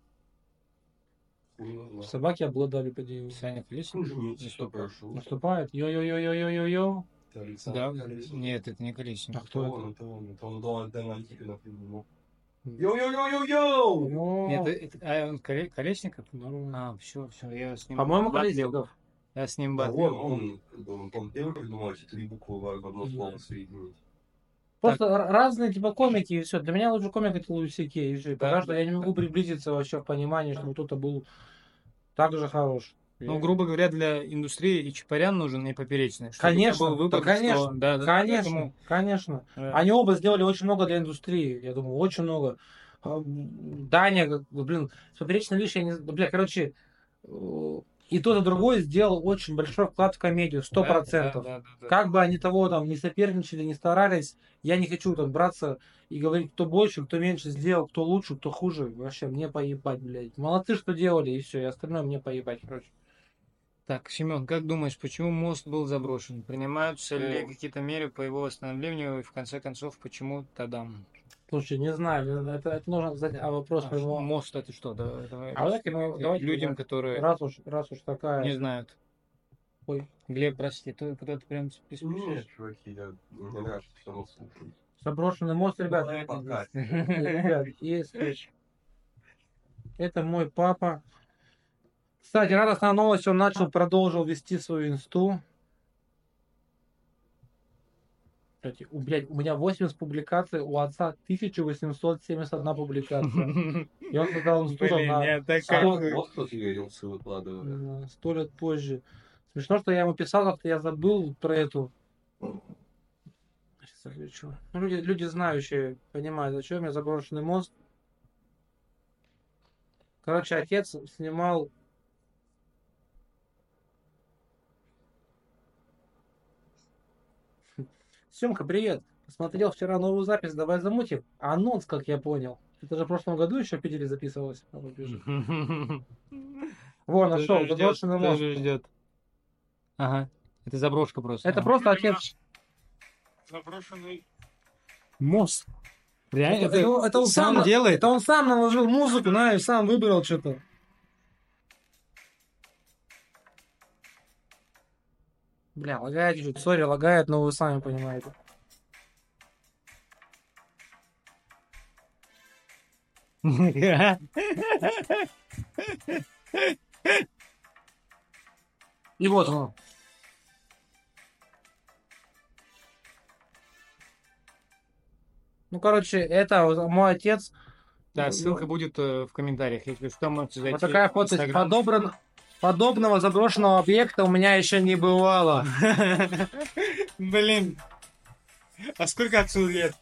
Ну,
Собаки обладали по идее.
Саня Колесник?
Извините, что прошу.
Наступает. Йо-йо-йо-йо-йо-йо.
Это Александр
Да. Нет, это не Колесник.
А кто это?
это он, это он Дональд Дэна Антипина придумал. Йоу-йоу-йоу-йоу!
Йо.
Нет, это, а он Коле- Колесников?
Нормально.
А, все, все, я с ним
По-моему. Колесников.
Я с ним
Да,
батлил.
он, он, он, он первый придумал эти три буквы в одно слово соединить.
Просто р- разные типа комики и все. Для меня лучше комик это Луи Сикей, и все. Пока
Да.
что я не могу приблизиться вообще в понимании, что кто-то был так же хорош.
Ну, грубо говоря, для индустрии и Чапарян нужен, и Поперечный. чтобы
Конечно,
был выбор,
да, конечно,
что- да, да,
Конечно,
поэтому,
конечно.
э,
Они оба сделали очень много для индустрии. Я думаю, очень много. А, Даня, блин, с поперечной видишь, я не... Бля, короче, э, и тот, и другой сделал очень большой вклад в комедию, сто
Да,
процентов.
да, да, да, да.
Как бы они того там не соперничали, не старались, я не хочу там браться и говорить, кто больше, кто меньше сделал, кто лучше, кто хуже. Вообще, мне поебать, блядь. Молодцы, что делали, и все, и остальное мне поебать, короче.
Так, Семен, как думаешь, почему мост был заброшен? Принимаются ли какие-то меры по его восстановлению? И в конце концов, почему тадам?
Слушай, не знаю, это, это нужно задать а вопрос
А,
моего...
мост это что? Да, давай.
А давайте мы, давайте
людям,
мы-
которые
раз уж, раз уж такая...
не знают.
Ой,
Глеб, прости, ты куда-то прям спешишь?
Нет, чуваки, я, мне нравится, что он слушает.
заброшенный мост, ребят.
Пока.
Ребят, если... Это мой папа. Кстати, радостная новость, он начал, продолжил вести свою инсту. Кстати, у, блядь, у меня 80 публикаций, у отца 1871 публикация. И он создал там
Блин,
на
я так
Вот,
как...
э, сто лет позже. Смешно, что я ему писал, как-то я забыл про эту. Сейчас отвечу. Ну, люди, люди знающие понимают, о чем я заброшенный мост. Короче, отец снимал Семка, привет. Смотрел вчера новую запись, давай замутим. Анонс, как я понял. Это же в прошлом году еще в Питере записывалось. А. Во, нашел, заброшенный мост.
тоже ждет. Ага. Это заброшка просто.
Это просто отец.
заброшенный мост. Реально?
Это, это- это он
сам
сам
делает?
Это он сам наложил музыку, на, и сам выбрал что-то. Бля, лагает чуть-чуть. Сори, лагает, но вы сами понимаете. И вот он. Ну, короче, это вот мой отец.
Да, ссылка будет э, в комментариях, если что, можете зайти.
Вот такая фото. Подобран... Подобного заброшенного объекта у меня еще не бывало.
Блин. А сколько отцу лет?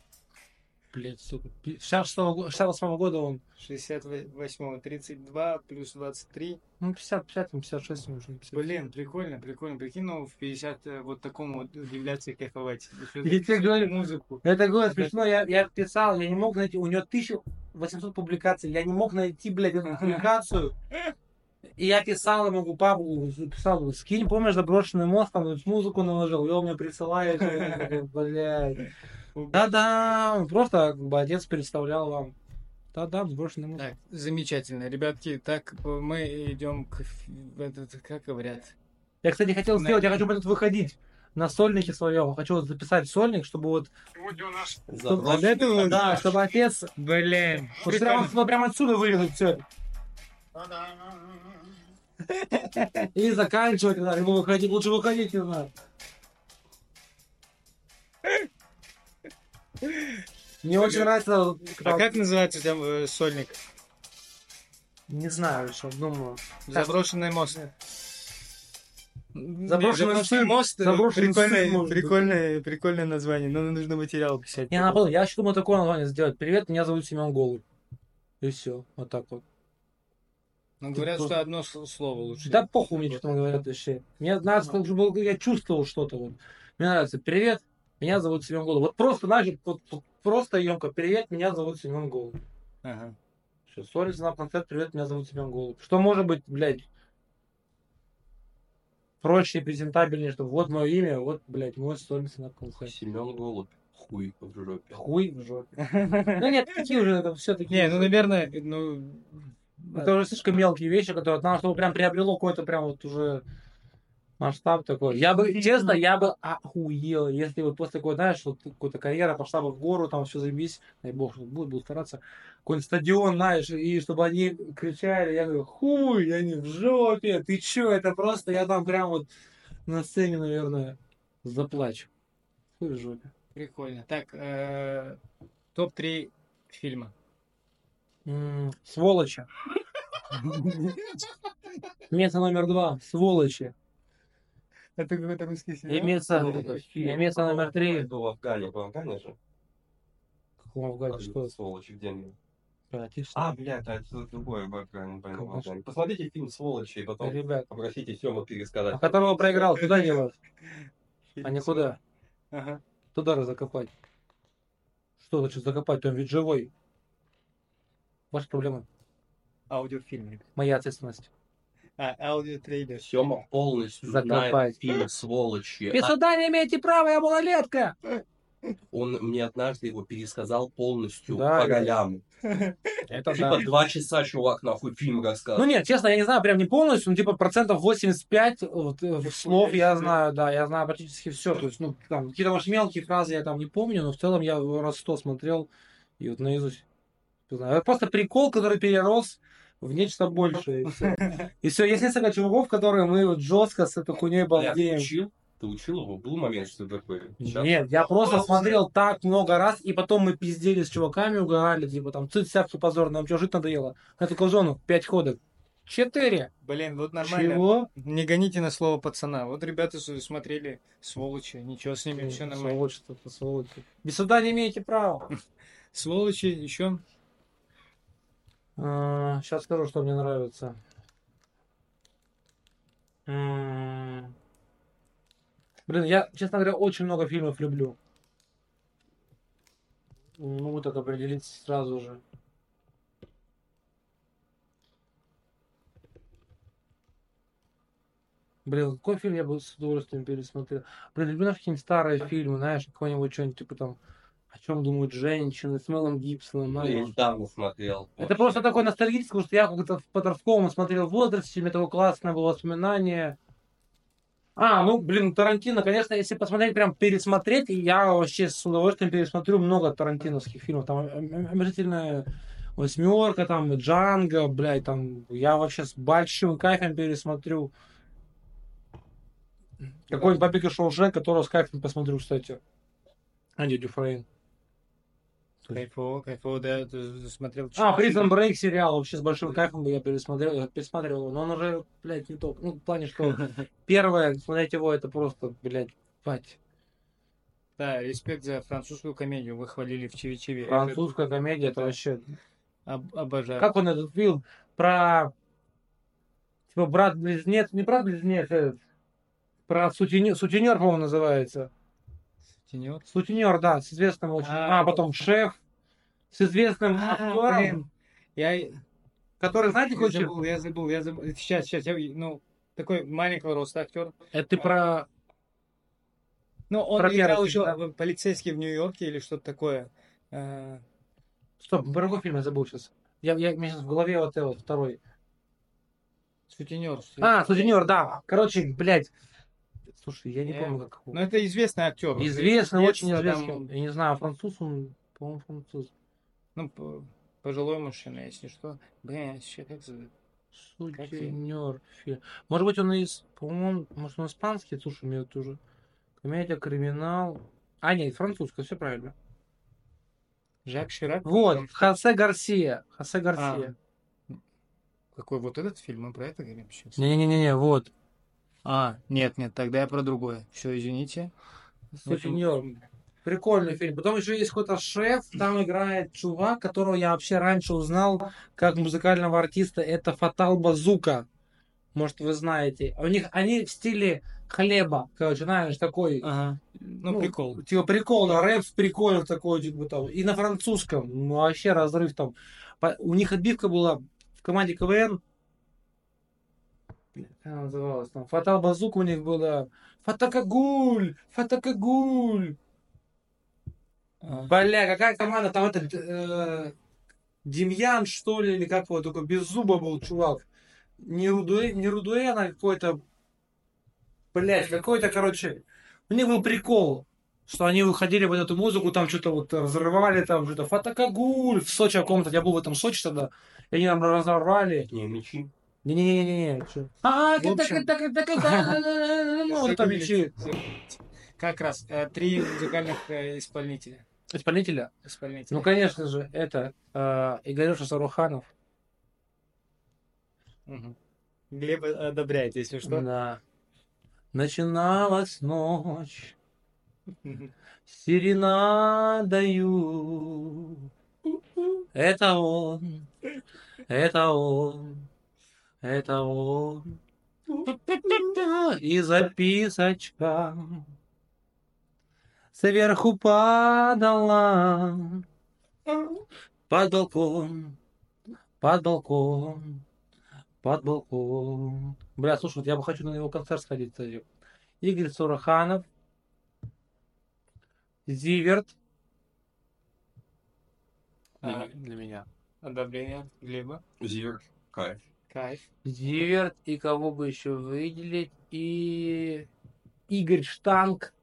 Блять, сука. 68 года он.
68 32 плюс 23.
Ну, 50, 50, 56 уже. 50.
Блин, прикольно, прикольно. Прикинь, ну, в 50 э, вот такому вот удивляться и кайфовать.
Я тебе говорю,
музыку.
Это было смешно, я, я писал, я не мог найти, у него 1800 публикаций, я не мог найти, блядь, эту публикацию. И я писал ему, папу, писал, скинь, помнишь, заброшенный мост, там музыку наложил, и он мне присылает, блядь. Да-да, просто как бы отец представлял вам. Да-да, заброшенный мост.
Так, замечательно. Ребятки, так э, мы идем к этот, как говорят,
Я, кстати, хотел
На-
сделать, я хочу будет выходить на сольнике своем, хочу вот записать сольник, чтобы вот, чтобы,
Заброшенный
да, чтобы отец,
Блин,
вот прямо, вот прямо отсюда вырезать все. И заканчивать, да, ему выходить, лучше выходить не знаю. Мне очень нравится,
А
когда-
как называется там э, сольник?
не знаю еще, думаю.
Заброшенный мост.
Заброшенный сын.
мост. э,
Заброшенный
прикольное,
сын,
прикольное, прикольное название, но нужно материал писать.
Не, наоборот, я еще думаю такое название сделать. Привет, меня зовут Семен Голубь. И все, вот так вот.
Ну, говорят, что одно слово лучше.
Да похуй мне, что там говорят вообще. Мне нравится, как бы я чувствовал что-то вот. Мне нравится, привет, меня зовут Семен Голубь. Вот просто, знаешь, вот, просто емко, привет, меня зовут Семен Голубь.
Ага.
Все, сори за концерт, привет, меня зовут Семен Голубь. Что может быть, блядь, проще и презентабельнее, что вот мое имя, вот, блядь, мой сольный на концерт.
Семен Голубь. Хуй в жопе.
Хуй в жопе. Ну нет, такие уже, это все такие.
Не, ну, наверное, ну...
Это уже слишком мелкие вещи, которые надо, чтобы прям приобрело какой-то прям вот уже масштаб такой. Я бы, честно, я бы охуел, если вот после такой, знаешь, вот какой-то карьера пошла бы в гору, там все заебись, дай бог, что будет, буду стараться, какой-нибудь стадион, знаешь, и чтобы они кричали, я говорю, хуй, я не в жопе, ты чё, это просто, я там прям вот на сцене, наверное, заплачу. Хуй в жопе.
Прикольно. Так, э, топ-3 фильма.
М, Сволочи. Место номер два. Сволочи.
Это какой-то русский сериал?
Имеется, имеется номер три.
Был в Афгане, в Афгане же.
Какого Афгане, что?
Сволочи в деньги.
Братишка.
А, блядь, а это другое, я правильно понял. Посмотрите фильм «Сволочи» и потом
Ребят,
попросите Сему пересказать.
а которого проиграл, куда делать? А не куда?
Ага.
Туда закопать. Что значит закопать? Он ведь живой. Ваша проблема.
Аудиофильм.
Моя ответственность.
А, аудиотрейлер.
Сема полностью
Закопать.
знает фильм «Сволочи».
Вы
А
не имеете права, я малолетка!
он мне однажды его пересказал полностью
Да,
по
да.
ролям.
Это
Типа два часа чувак нахуй фильм
Ну
рассказывал.
нет, честно, я не знаю, прям не полностью, ну типа процентов 85 вот, э, слов я знаю, да, я знаю практически все. То есть, ну, там, какие-то, может, мелкие фразы я там не помню, но в целом я раз сто смотрел и вот наизусть. Это просто прикол, который перерос в нечто большее. И все. И все, есть несколько чуваков, которые мы вот жестко с этой хуйней балдеем.
учил? Ты учил его? Был момент, что ты такой? «Щас».
Нет, я просто смотрел так много раз, и потом мы пиздели с чуваками, угорали, типа там, цыц, сяпки позор, нам что, жить надоело? Я такой, Жону, пять ходок. Четыре.
Блин, вот нормально.
Чего?
Не гоните на слово пацана. Вот ребята смотрели сволочи. Ничего с ними, все нормально.
Сволочь, это сволочь. Без суда не имеете права.
Сволочи еще.
Сейчас скажу, что мне нравится. Блин, я, честно говоря, очень много фильмов люблю. Не могу так определиться сразу же. Блин, какой фильм я бы с удовольствием пересмотрел? Блин, люблю какие-нибудь старые фильмы, знаешь, какой-нибудь что-нибудь типа там о чем думают женщины с Мелом Гибсоном,
Ну, Я
знаешь.
недавно смотрел.
Это просто такой ностальгический, потому что я как-то в подростковом смотрел в возрасте, у меня такое классное было воспоминание. А, ну, блин, Тарантино, конечно, если посмотреть, прям пересмотреть, я вообще с удовольствием пересмотрю много тарантиновских фильмов. Там обязательно восьмерка, там, Джанго, блядь, там, я вообще с большим кайфом пересмотрю. Какой-нибудь из Шоушенка, которого с кайфом посмотрю, кстати. Анди Дюфрейн.
Кайфово, кайфово, да, ты смотрел.
А, Prison Break сериал вообще с большим кайфом я пересмотрел, я пересматривал его, но он уже, блядь, не топ. Ну, в плане, что первое, смотреть его, это просто, блядь, бать.
Да, респект за французскую комедию. Вы хвалили в Чиви-Чиви.
Французская комедия, это вообще...
Об- обожаю.
Как он этот фильм про... Типа брат-близнец, не брат-близнец, э, про сутенер, сутенер, по-моему, называется.
Тенёр.
Сутенер, да, с известным очень...
А,
А, потом шеф, с известным
А,
актером,
блин. Я,
который, знаете,
я
фильм?
забыл, я забыл, я забыл. Сейчас, сейчас, я, ну, такой маленького роста актер.
Это ты про...
Ну, он
Про
играл еще
фильм,
полицейский в Нью-Йорке или что-то такое. А,
Стоп, про какой фильм я забыл сейчас? Я, я, у меня сейчас в голове вот этот второй.
Сутенер.
А, сутенер, да. Короче, блядь. Слушай, я не
Я-
помню, как.
Ну, это известный актер.
Известный, очень известный.
там,
Я не знаю, француз он, по-моему, француз.
Ну, пожилой мужчина, если что. Блин, сейчас как зовут?
Сутенер. фильм. Может быть, он из, по-моему, может, он испанский, слушай, мне вот уже. Комедия, криминал. А, нет, французская, все правильно.
Жак Ширак?
Вот, Хосе Гарсия. Хосе Гарсия.
Какой вот этот фильм? Мы про это говорим сейчас?
Не-не-не, вот.
А, нет, нет, тогда я про другое. Все, извините.
Сутенер. Прикольный фильм. Потом еще есть какой-то шеф, там играет чувак, которого я вообще раньше узнал как музыкального артиста. Это Фатал Базука. Может, вы знаете. У них они в стиле хлеба. Короче, знаешь, такой.
Ага. Ну, прикол.
Типа прикол, да, рэп с приколом такой, типа там. И на французском. Ну, вообще разрыв там. У них отбивка была в команде КВН. Как она называлась там? Фатал Базука у них была. Фатакагуль! Фатакагуль!
А,
Бля, какая команда? Там этот э, Демьян, что ли, или как его, только без зуба был чувак. Не, Рудуэ, не Рудуэн, а какой-то... Блять, какой-то, короче... У них был прикол, что они выходили в эту музыку, там что-то вот разрывали, там что-то Фатакагуль в Сочи каком-то, я был в этом Сочи тогда, и они там разорвали.
Не, мечи.
Не-не-не-не-не. А,
общем-
так, так, так, так, так, ну, там.
Как раз э, три музыкальных э, исполнителя.
Исполнителя?
Исполнителя.
Ну, конечно же, это э, Игорюша Саруханов.
Глеб одобряет, если что.
Да. Начиналась ночь, серенадою. Это он. Это он. Это он. И записочка сверху падала под балкон, под балкон, под балкон. Бля, слушай, вот я бы хочу на его концерт сходить, кстати. Игорь Сураханов, Зиверт. Для,
А.
для меня.
Одобрение Глеба.
Зиверт, кайф.
Кайф.
Зиверт и кого бы еще выделить? И Игорь Штанг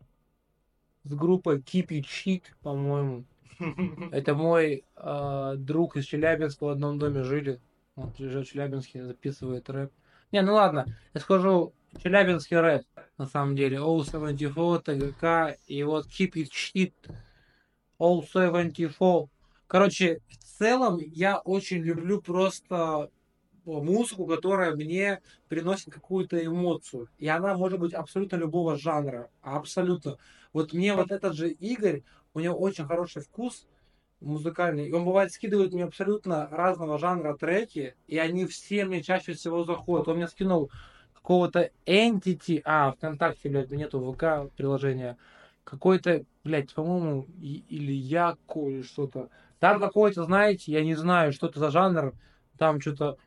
с группой Keep It Shit, по-моему. Это мой э, друг из Челябинска в одном доме жили. Он живет в Челябинске, записывает рэп. Не, ну ладно, я скажу челябинский рэп, на самом деле. O74, ТГК и вот Keep It Shit, O74. Короче, в целом я очень люблю просто музыку, которая мне приносит какую-то эмоцию. И она может быть абсолютно любого жанра. Абсолютно. Вот мне вот этот же Игорь, у него очень хороший вкус музыкальный. И он бывает скидывает мне абсолютно разного жанра треки, и они все мне чаще всего заходят. Он мне скинул какого-то Entity, а, ВКонтакте, блядь, нету ВК приложения, какой-то, блядь, по-моему, или Яко, или что-то. Там какой-то, знаете, я не знаю, что это за жанр, там что-то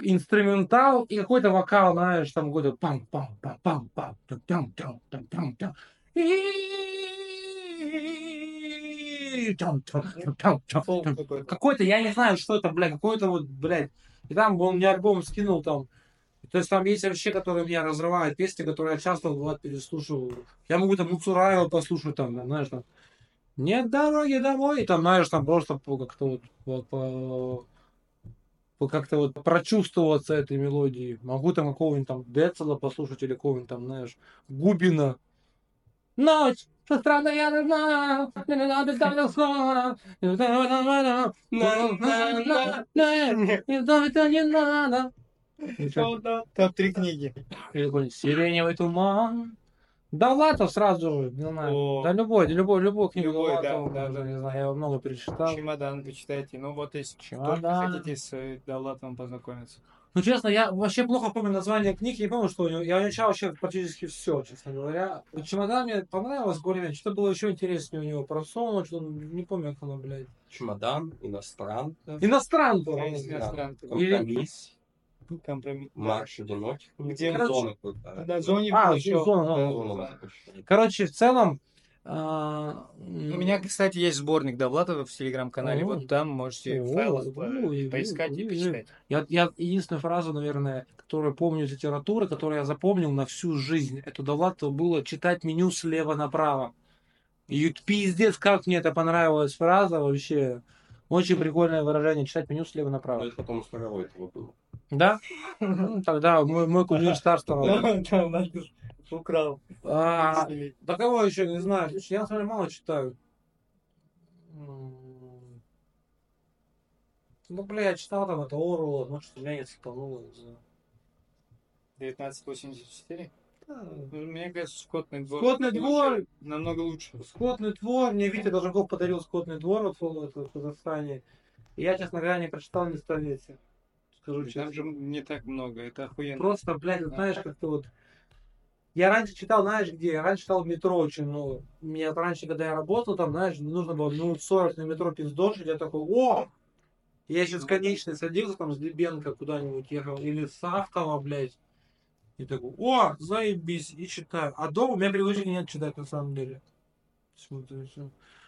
инструментал и какой-то вокал, знаешь, там какой-то пам пам пам пам пам там там там там там
какой-то.
Я не знаю, что это, блядь, какой-то вот, блядь. И там он мне альбом скинул там. То есть там есть вообще, которые меня разрывают, песни, которые я часто бывает переслушиваю. Я могу там Муцураева послушать там, знаешь, там. Нет дороги домой. И там, знаешь, там просто как-то вот, вот по- как-то вот прочувствоваться этой мелодией. Могу там какого-нибудь там Децела послушать или какого-нибудь там, знаешь, Губина. Ночь, со стороны я не знаю, не надо так скоро. Это не надо. И чё?
Топ-3 книги.
Сиреневый туман. Довлатов сразу же, не знаю.
О.
Да любой, любой, любую книгу
Любой, да,
Довлатова,
да, да.
не знаю, я его много перечитал.
Чемодан почитайте. Ну вот если только
Чемодан.
хотите с э, Довлатовым познакомиться.
Ну, честно, я вообще плохо помню название книг, я не помню, что у него. Я изучал вообще практически все, честно говоря. Чемодан мне понравилось более Что было еще интереснее у него? Про сон, что не помню, как оно, блядь.
Чемодан, иностран,
Иностранка.
Я
блядь.
иностранцев.
компромисс, Марш одиноких.
Где
Ну, зона.
На зоне
А,
еще.
зона,
да,
зона.
Да.
Короче, в целом... а,
У меня, кстати, есть сборник Довлатова в телеграм-канале. Вот там можете
О,
файлы поискать и почитать.
Я, я единственную фразу, наверное, которую помню из литературы, которую я запомнил на всю жизнь, это Довлатова было читать меню слева направо. И пиздец, как мне это понравилась фраза вообще. Очень прикольное выражение, читать меню слева направо.
это потом второго этого было.
Да? Ну, Тогда мой, мой кумир
надо украл.
А, да кого еще не знаю. Слушай, я на самом деле мало читаю. Ну, бля, я читал там это Орвелла, может, меня не цепануло, не знаю.
1984?
Да.
Ну, Мне кажется, Скотный двор.
Скотный двор,
Намного лучше.
Скотный двор. Мне Витя Долженков подарил Скотный двор вот, в Казахстане. И я, честно говоря, не прочитал ни страницы. Скажу
Там
честно.
же не так много, это охуенно.
Просто, блядь, вот знаешь, как-то вот... Я раньше читал, знаешь, где? Я раньше читал в метро очень много. Мне вот раньше, когда я работал, там, знаешь, нужно было минут 40 на метро пиздошить. Я такой, о! Я еще с конечной садился, там, с Дебенко куда-нибудь ехал. Или с Автова, блядь. И такой, о, заебись, и читаю. А дома у меня привычки нет читать, на самом деле.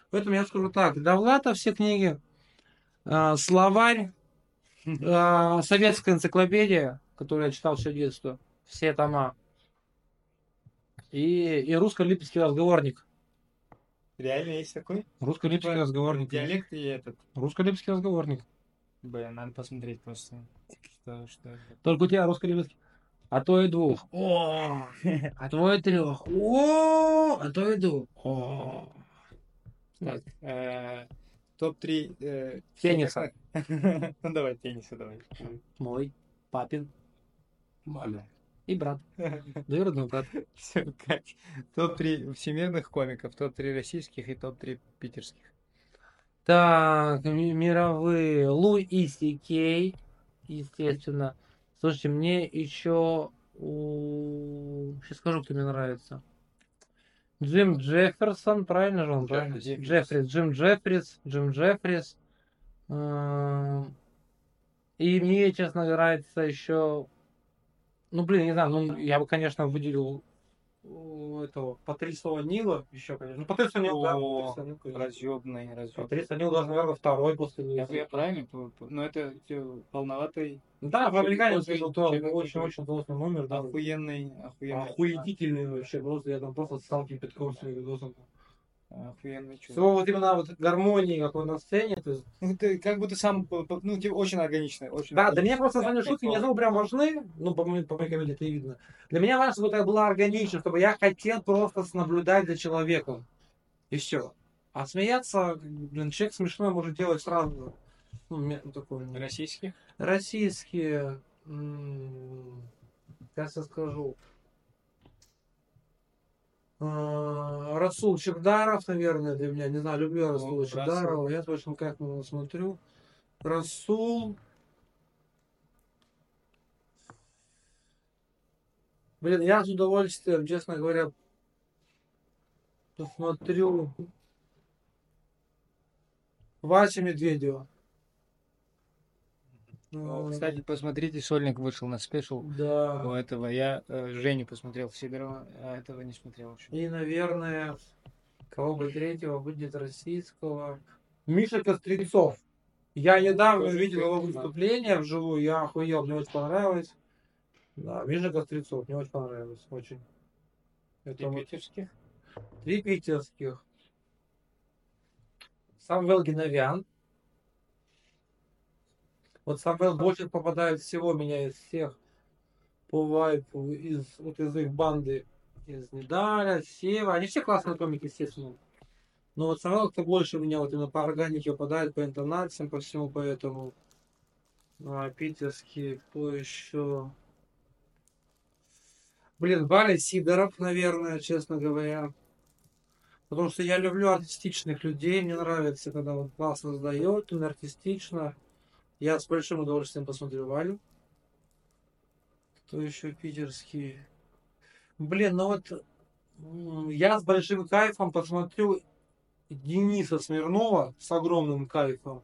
Поэтому я скажу так. Довлата все книги. а, словарь. А, советская энциклопедия, которую я читал все детство. Все тома. И, и русско-липецкий разговорник.
Реально есть такой?
Русско-липецкий
Типа,
разговорник.
Диалект и этот.
Русско-липецкий разговорник.
Блин, надо посмотреть просто. Что, что.
Только у тебя русско-липецкий. А то и двух. О, а то и трех. О, а то и двух. О.
Так, э, топ-3 э,
Тенниса.
Ну давай, тенниса давай.
Мой, папин
Маме.
и брат. Двоюродный брат.
Всё, как? Топ-3 всемирных комиков, топ-3 российских и топ-3 питерских.
Так, ми- мировые. Луи Си Кей, естественно. Слушайте, мне еще... Сейчас скажу, кто мне нравится. Джим Джефферсон, правильно же он? Правильно?
Джеффрис.
Джеффрис. Джим Джеффрис. Джим Джеффрис. Эм, И мне, честно, нравится еще... Ну, блин, не знаю, ну, я бы, конечно, выделил у этого Патрисова Нила еще, конечно. Ну, Патрисов Нил, да.
Разъебный, разъебный.
Патрисов Нил даже, наверное, второй после
Я,
Луиса.
я правильно? по- Ну, это полноватый,
Да, в
очень-
очень-очень злостный номер, да.
охуенный, охуенный.
Охуетительный вообще, просто я там просто стал кипятком с видосом.
Охуенный чувак.
Вот именно вот гармонии, какой на сцене, то есть
Ну, ты как будто сам, ну, типа, очень органично. Очень
Да, для меня просто основные шутки не особо прям важны, ну, по моей, по моей комедии это и видно. Для меня важно, чтобы это было органично, чтобы я хотел просто наблюдать за человеком. И все. А смеяться, блин, человек смешной может делать сразу. Ну, такой,
Российский?
российские, м, сейчас я скажу. А, Расул Чебдаров, наверное, для меня. Не знаю, люблю Расула
Расул.
Чебдарова. Я точно как его смотрю. Расул. Блин, я с удовольствием, честно говоря, посмотрю Вася Медведева. М,
Кстати, посмотрите, Сольник вышел на спешл
Да.
у этого. Я э, Женю посмотрел Сидорова, а этого не смотрел еще.
И, наверное, кого бы третьего будет российского? Миша Кострецов. Я недавно видел его выступление вживую, я охуел, мне очень понравилось. Да, Миша Кострецов, мне очень понравилось, очень. Это вот
питерских?
три питерских. Самвел Геновян. Вот Самвел больше попадает всего меня из всех по вайпу, из, вот из их банды, из Недаля, Сева. Они все классные комики, естественно. Но вот Самвел кто больше меня вот именно по органике попадает, по интонациям, по всему поэтому. А питерские, кто еще? Блин, Валя Сидоров, наверное, честно говоря. Потому что я люблю артистичных людей, мне нравится, когда он классно сдает, он артистично. Я с большим удовольствием посмотрю Валю. Кто еще питерский? Блин, ну вот я с большим кайфом посмотрю Дениса Смирнова с огромным кайфом.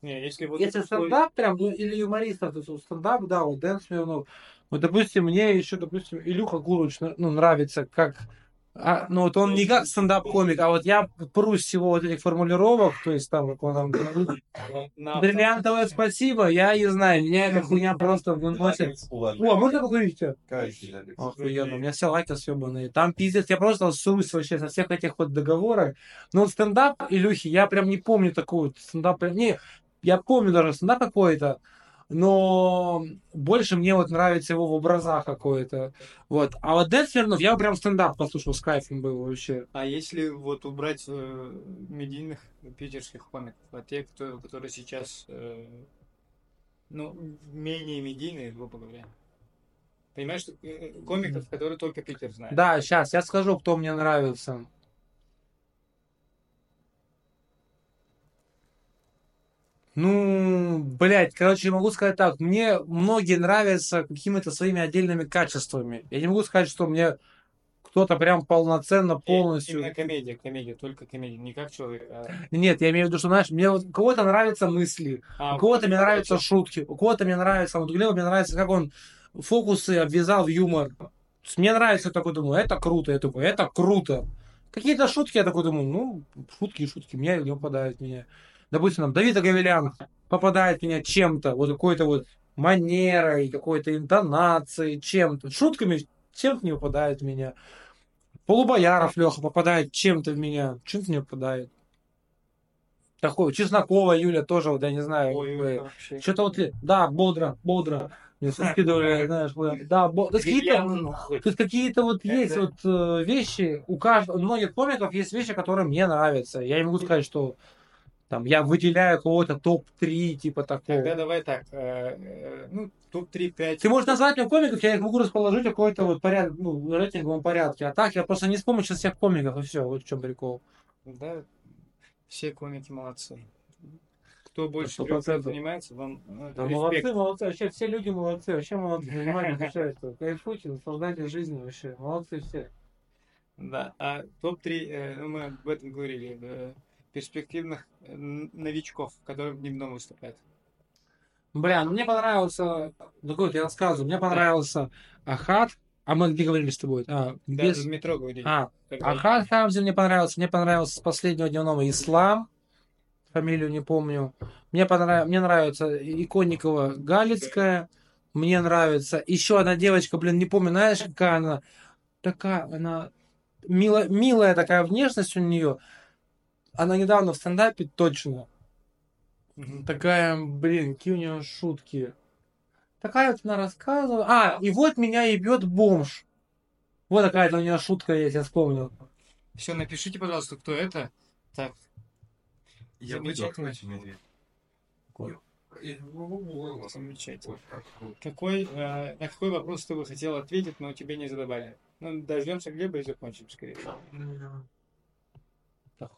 Не, если вот
Если стендап прям, ну, или юмористов, то есть стендап, да, вот Дэн Смирнов. Вот, допустим, мне еще, допустим, Илюха на- ну, нравится, как... а, ну, вот он не как стендап-комик, а вот я прусь всего вот этих формулировок, то есть там, как он там бриллиантовое спасибо, я не знаю, меня эта хуйня просто выносит. О, можно покурить? Охуенно, у меня все лайки съебанные. Там пиздец, я просто срусь вообще со всех этих вот договоров. Но вот стендап Илюхи, я прям не помню вот стендап. Не, я помню даже стендап какой-то, но больше мне вот нравится его в образах какой-то. Вот. А вот Дэн Смирнов, я прям стендап послушал, с кайфом был вообще.
А если вот убрать э, медийных питерских комиков, а те, кто, которые сейчас, э, ну, менее медийные, грубо говоря. Понимаешь, что, э, комиков, которые только Питер знает.
Да, сейчас я скажу, кто мне нравится. Ну, блядь, короче, могу сказать так. Мне многие нравятся какими-то своими отдельными качествами. Я не могу сказать, что мне кто-то прям полноценно, полностью...
Именно комедия, комедия, только комедия, не как человек. а-
Нет, я имею в виду, что, знаешь, мне вот у кого-то нравятся мысли,
а,
у кого-то мне нравятся шутки, у кого-то мне нравится, вот у Глеба мне нравится, как он фокусы обвязал в юмор. Мне нравится, я такой думаю, это круто, я такой, это круто. Какие-то шутки, я такой думаю, ну, шутки шутки, меня не попадают меня. Допустим, там, Давид Гавилян попадает в меня чем-то, вот какой-то вот манерой, какой-то интонацией, чем-то. Шутками чем-то не попадает в меня. Полубояров Леха попадает чем-то в меня, чем-то не попадает. Такой, Чеснокова Юля тоже, вот я не знаю.
Ой,
что-то вот, да, бодро, бодро. Мне скидывали, знаешь, да, бо- то есть какие-то, то есть какие-то вот есть вот э, вещи, у каждого, у многих комиков есть вещи, которые мне нравятся. Я не могу сказать, что там я выделяю кого-то топ-3, типа такого.
Тогда давай так, э, э, ну, топ-3-5.
Ты можешь назвать мне комиков, я их могу расположить в какой-то вот порядок, ну, рейтинговом порядке. А так я просто не вспомню сейчас всех комиков, и все, вот в чем прикол.
Да, все комики молодцы. Кто больше трех занимается, вам э,
Да
респект.
молодцы, молодцы. Вообще все люди молодцы. Вообще молодцы. Занимайтесь, изучайте. Кайфуйте, наслаждайтесь жизнью вообще. Молодцы все.
Да, а топ-3, мы об этом говорили, э, перспективных э, новичков, которые в дневном выступают.
Бля, ну мне понравился... Ну вот я рассказываю. Мне понравился Ахат. А мы где говорили с тобой? А,
Да,
без...
в метро говорили.
а
Когда-
Ахат Хамзин мне понравился. Мне понравился с последнего дневного Ислам. Фамилию не помню. Мне, понрав... мне нравится Иконникова Галицкая. Мне нравится еще одна девочка, блин, не помню, знаешь, какая она. Такая, она мило... милая такая внешность у нее. Она недавно в стендапе точно. Такая, блин, какие у нее шутки. Такая вот она рассказывала. А, и вот меня ебет бомж. Вот такая-то у нее шутка есть, я вспомнил.
Все, напишите, пожалуйста, кто это. Так,
Я выйду,
Замечательно. Какой, э, на какой вопрос ты бы хотел ответить, но тебе не задавали? Ну, дождемся Глеба и закончим, скорее всего.
Да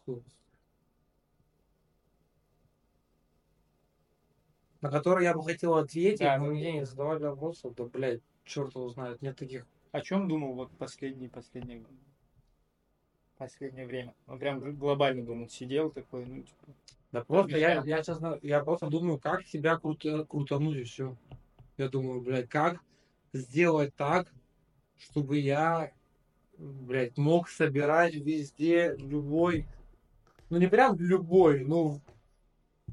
На который я бы хотел ответить,
Да,
но
ну-
мне не задавали вопросов, да, блядь, черт его знает, нет таких.
О чем думал вот последний, последний, последнее время? Он прям глобально думал, сидел такой, ну, типа,
Да просто я, я честно, я просто думаю, как себя круто, крутануть и все. Я думаю, блядь, как сделать так, чтобы я, блядь, мог собирать везде любой, ну не прям любой, но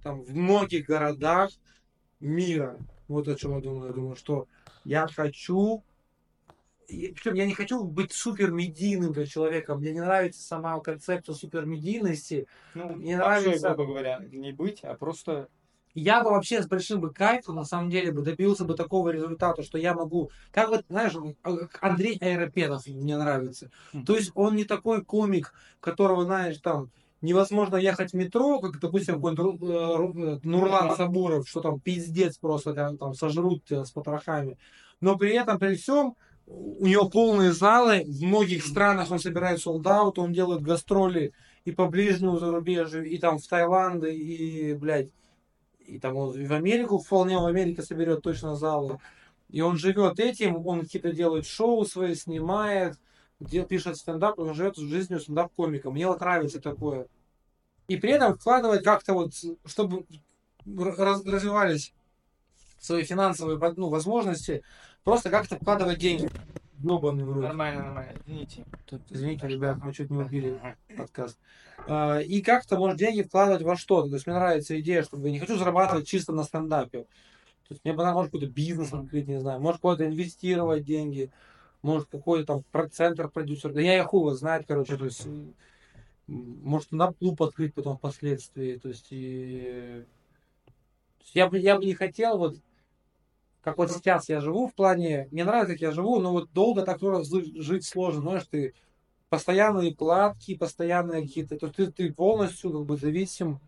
там в многих городах мира. Вот о чем я думаю. Я думаю, что я хочу причем я не хочу быть супер медийным для человека. Мне не нравится сама концепция супер медийности.
ну,
Мне
вообще,
нравится-
грубо говоря, не быть, а просто
Я бы вообще с большим бы кайфом, на самом деле, бы добился бы такого результата, что я могу... Как вот, знаешь, а, Андрей Аэропедов мне нравится.
Мгм.
То есть он не такой комик, которого, знаешь, там, невозможно ехать в метро, как, допустим, какой-нибудь э, э, Нурлан Сабуров, что там пиздец просто, там, там сожрут тебя с потрохами. Но при этом, при всем, у него полные залы, в многих странах он собирает солдат, он делает гастроли и по ближнему зарубежью, и там в Таиланде, и, блядь, и там он и в Америку, вполне в Америке соберет точно залы. И он живет этим, он какие-то делает шоу свои, снимает, где пишет стендап, он живет жизнью стендап-комика. Мне вот нравится такое. И при этом вкладывать как-то вот, чтобы раз- развивались свои финансовые ну, возможности, просто как-то вкладывать деньги. Ёбаный в рот.
нормально, нормально. Извините.
Тут, извините, ребят, мы чуть не убили подкаст. А, И как-то, может, деньги вкладывать во что-то. То есть мне нравится идея, чтобы я не хочу зарабатывать чисто на стендапе. То есть мне бы надо, может, какой-то бизнес открыть, не знаю. Может, куда-то инвестировать деньги. Может, какой-то там процентер продюсер. Да я хуй его знает, короче. То есть, может, на клуб открыть потом впоследствии. То есть, и... то есть я бы, я бы не хотел вот как вот сейчас я живу в плане, мне нравится, как я живу, но вот долго так тоже жить сложно, знаешь, ты постоянные платки, постоянные какие-то, то есть ты, ты полностью как бы зависим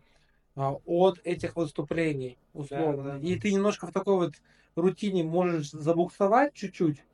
а, от этих выступлений, условно.
Да, да, да.
И ты немножко в такой вот рутине можешь забуксовать чуть-чуть,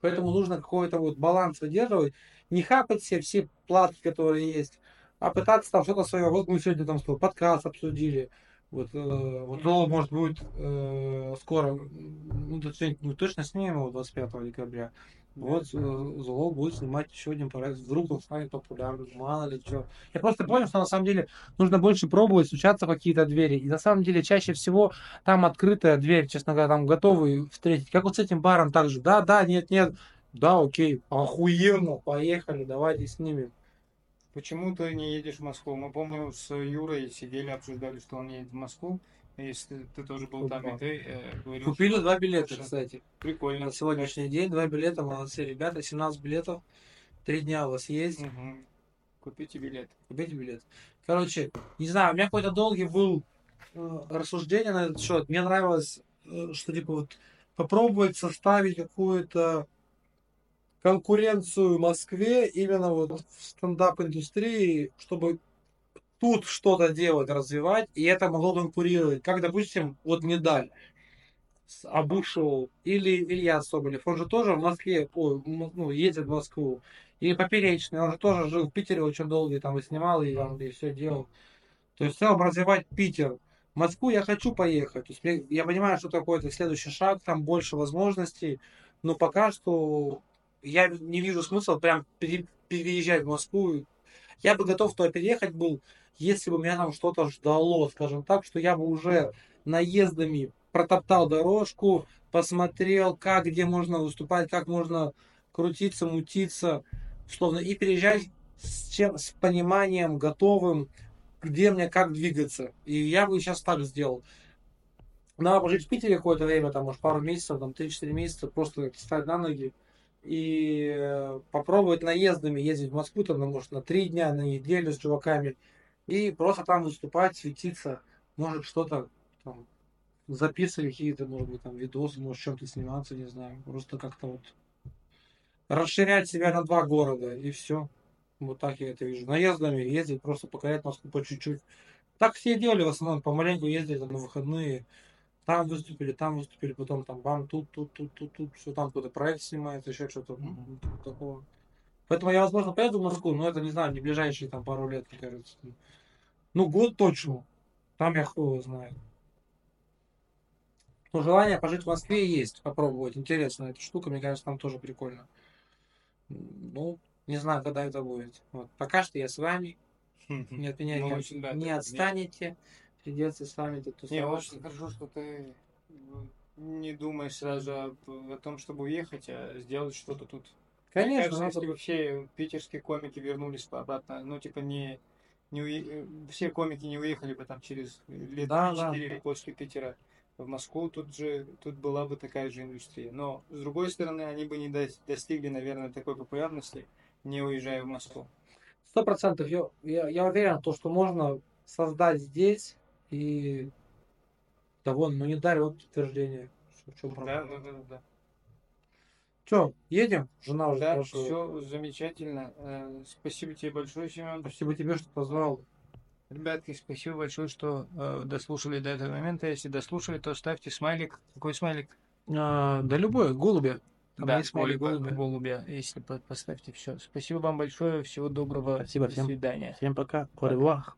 поэтому нужно какой-то вот баланс выдерживать, не хапать все, все платки, которые есть, а пытаться там что-то свое. Вот мы сегодня там что, подкаст обсудили, вот, э, вот Золо, может, будет э, скоро, ну, то есть мы точно снимем его 25 декабря. Вот э, Золо будет снимать еще один проект. Вдруг он станет популярным, мало ли что. Я просто понял, что на самом деле нужно больше пробовать, стучаться в какие-то двери. И на самом деле чаще всего там открытая дверь, честно говоря, там готовы встретить. Как вот с этим баром также. Да, да, нет, нет. Да, окей, охуенно, поехали, давайте снимем.
Почему ты не едешь в Москву? Мы, помню, с Юрой сидели, обсуждали, что он едет в Москву. Если ты тоже был там, и ты э, говорил,
Купили
что
два билета,
лучше.
кстати.
Прикольно.
На сегодняшний день два билета, молодцы ребята, 17 билетов. Три дня у вас есть.
Мгм. Купите билет.
Купите билет. Короче, не знаю, у меня какой-то долгий был э, рассуждение на этот счет. Мне нравилось, э, что типа вот попробовать составить какую-то конкуренцию Москве именно вот в стендап-индустрии, чтобы тут что-то делать, развивать, и это могло конкурировать. Как, допустим, вот медаль. с Абушеву или Илья Соболев, он же тоже в Москве, ой, ну, ездит в Москву. И Поперечный, он же тоже жил в Питере очень долго, и там и снимал, и, там, и все делал. То есть в целом развивать Питер. В Москву я хочу поехать. То есть я понимаю, что такое это следующий шаг, там больше возможностей. Но пока что я не вижу смысла прям пере- переезжать в Москву. Я бы готов туда переехать был, если бы меня там что-то ждало, скажем так, что я бы уже наездами протоптал дорожку, посмотрел, как, где можно выступать, как можно крутиться, мутиться, условно, и переезжать с, чем, с пониманием, готовым, где мне как двигаться. И я бы сейчас так сделал. Надо пожить в Питере какое-то время, там, может, пару месяцев, там, 3-4 месяца, просто встать на ноги и э, попробовать наездами ездить в Москву, там, ну, может, на 3 дня, на неделю с чуваками, и просто там выступать, светиться, может, что-то там, записывать какие-то, может быть, там, видосы, может, чем-то сниматься, не знаю, просто как-то вот расширять себя на два города, и все. Вот так я это вижу. Наездами ездить, просто покорять Москву по чуть-чуть. Так все делали в основном, помаленьку ездили там на выходные. Там выступили, там выступили, потом там бам, тут, тут, тут, тут, тут, все там какой-то проект снимается, еще что-то такого. Поэтому я, возможно, поеду в Москву, но это, не знаю, не ближайшие там пару лет, мне кажется. Ну, год точно. Там я хуй знаю. Но желание пожить в Москве есть, попробовать. Интересно, эта штука, мне кажется, там тоже прикольно. Ну, не знаю, когда это будет. Вот. Пока что я с вами. Не от меня
Ну,
не,
очень, да,
не отстанете. Придется с вами тут
Не, очень хорошо, что ты м, не думаешь сразу о том, чтобы уехать, а сделать что-то тут. Мне
Конечно,
кажется,
надо-
если все питерские комики вернулись обратно, ну, типа, не, не уе- э, все комики не уехали бы там через лет
Да, да.
4 после Питера в Москву, тут же, тут была бы такая же индустрия. Но, с другой стороны, они бы не дос- достигли, наверное, такой популярности, не уезжая в Москву.
Сто процентов. Я, я, я уверен, то, что можно создать здесь и да вон, ну не дай вот подтверждение. Что, в чем
Да,
проблема?
да, да, да.
Че, едем? Жена уже
Да,
спрашивает.
все замечательно. Э, Спасибо тебе большое, Семен.
Спасибо тебе, что позвал.
Ребятки, спасибо большое, что э, дослушали до этого момента. Если дослушали, то ставьте смайлик. Какой смайлик?
А, да любой, голубя. Там
да,
есть смайлик
голубя,
голубя.
Если по- поставьте все. Спасибо вам большое. Всего доброго.
Спасибо
До
всем.
свидания.
Всем пока. Revoir.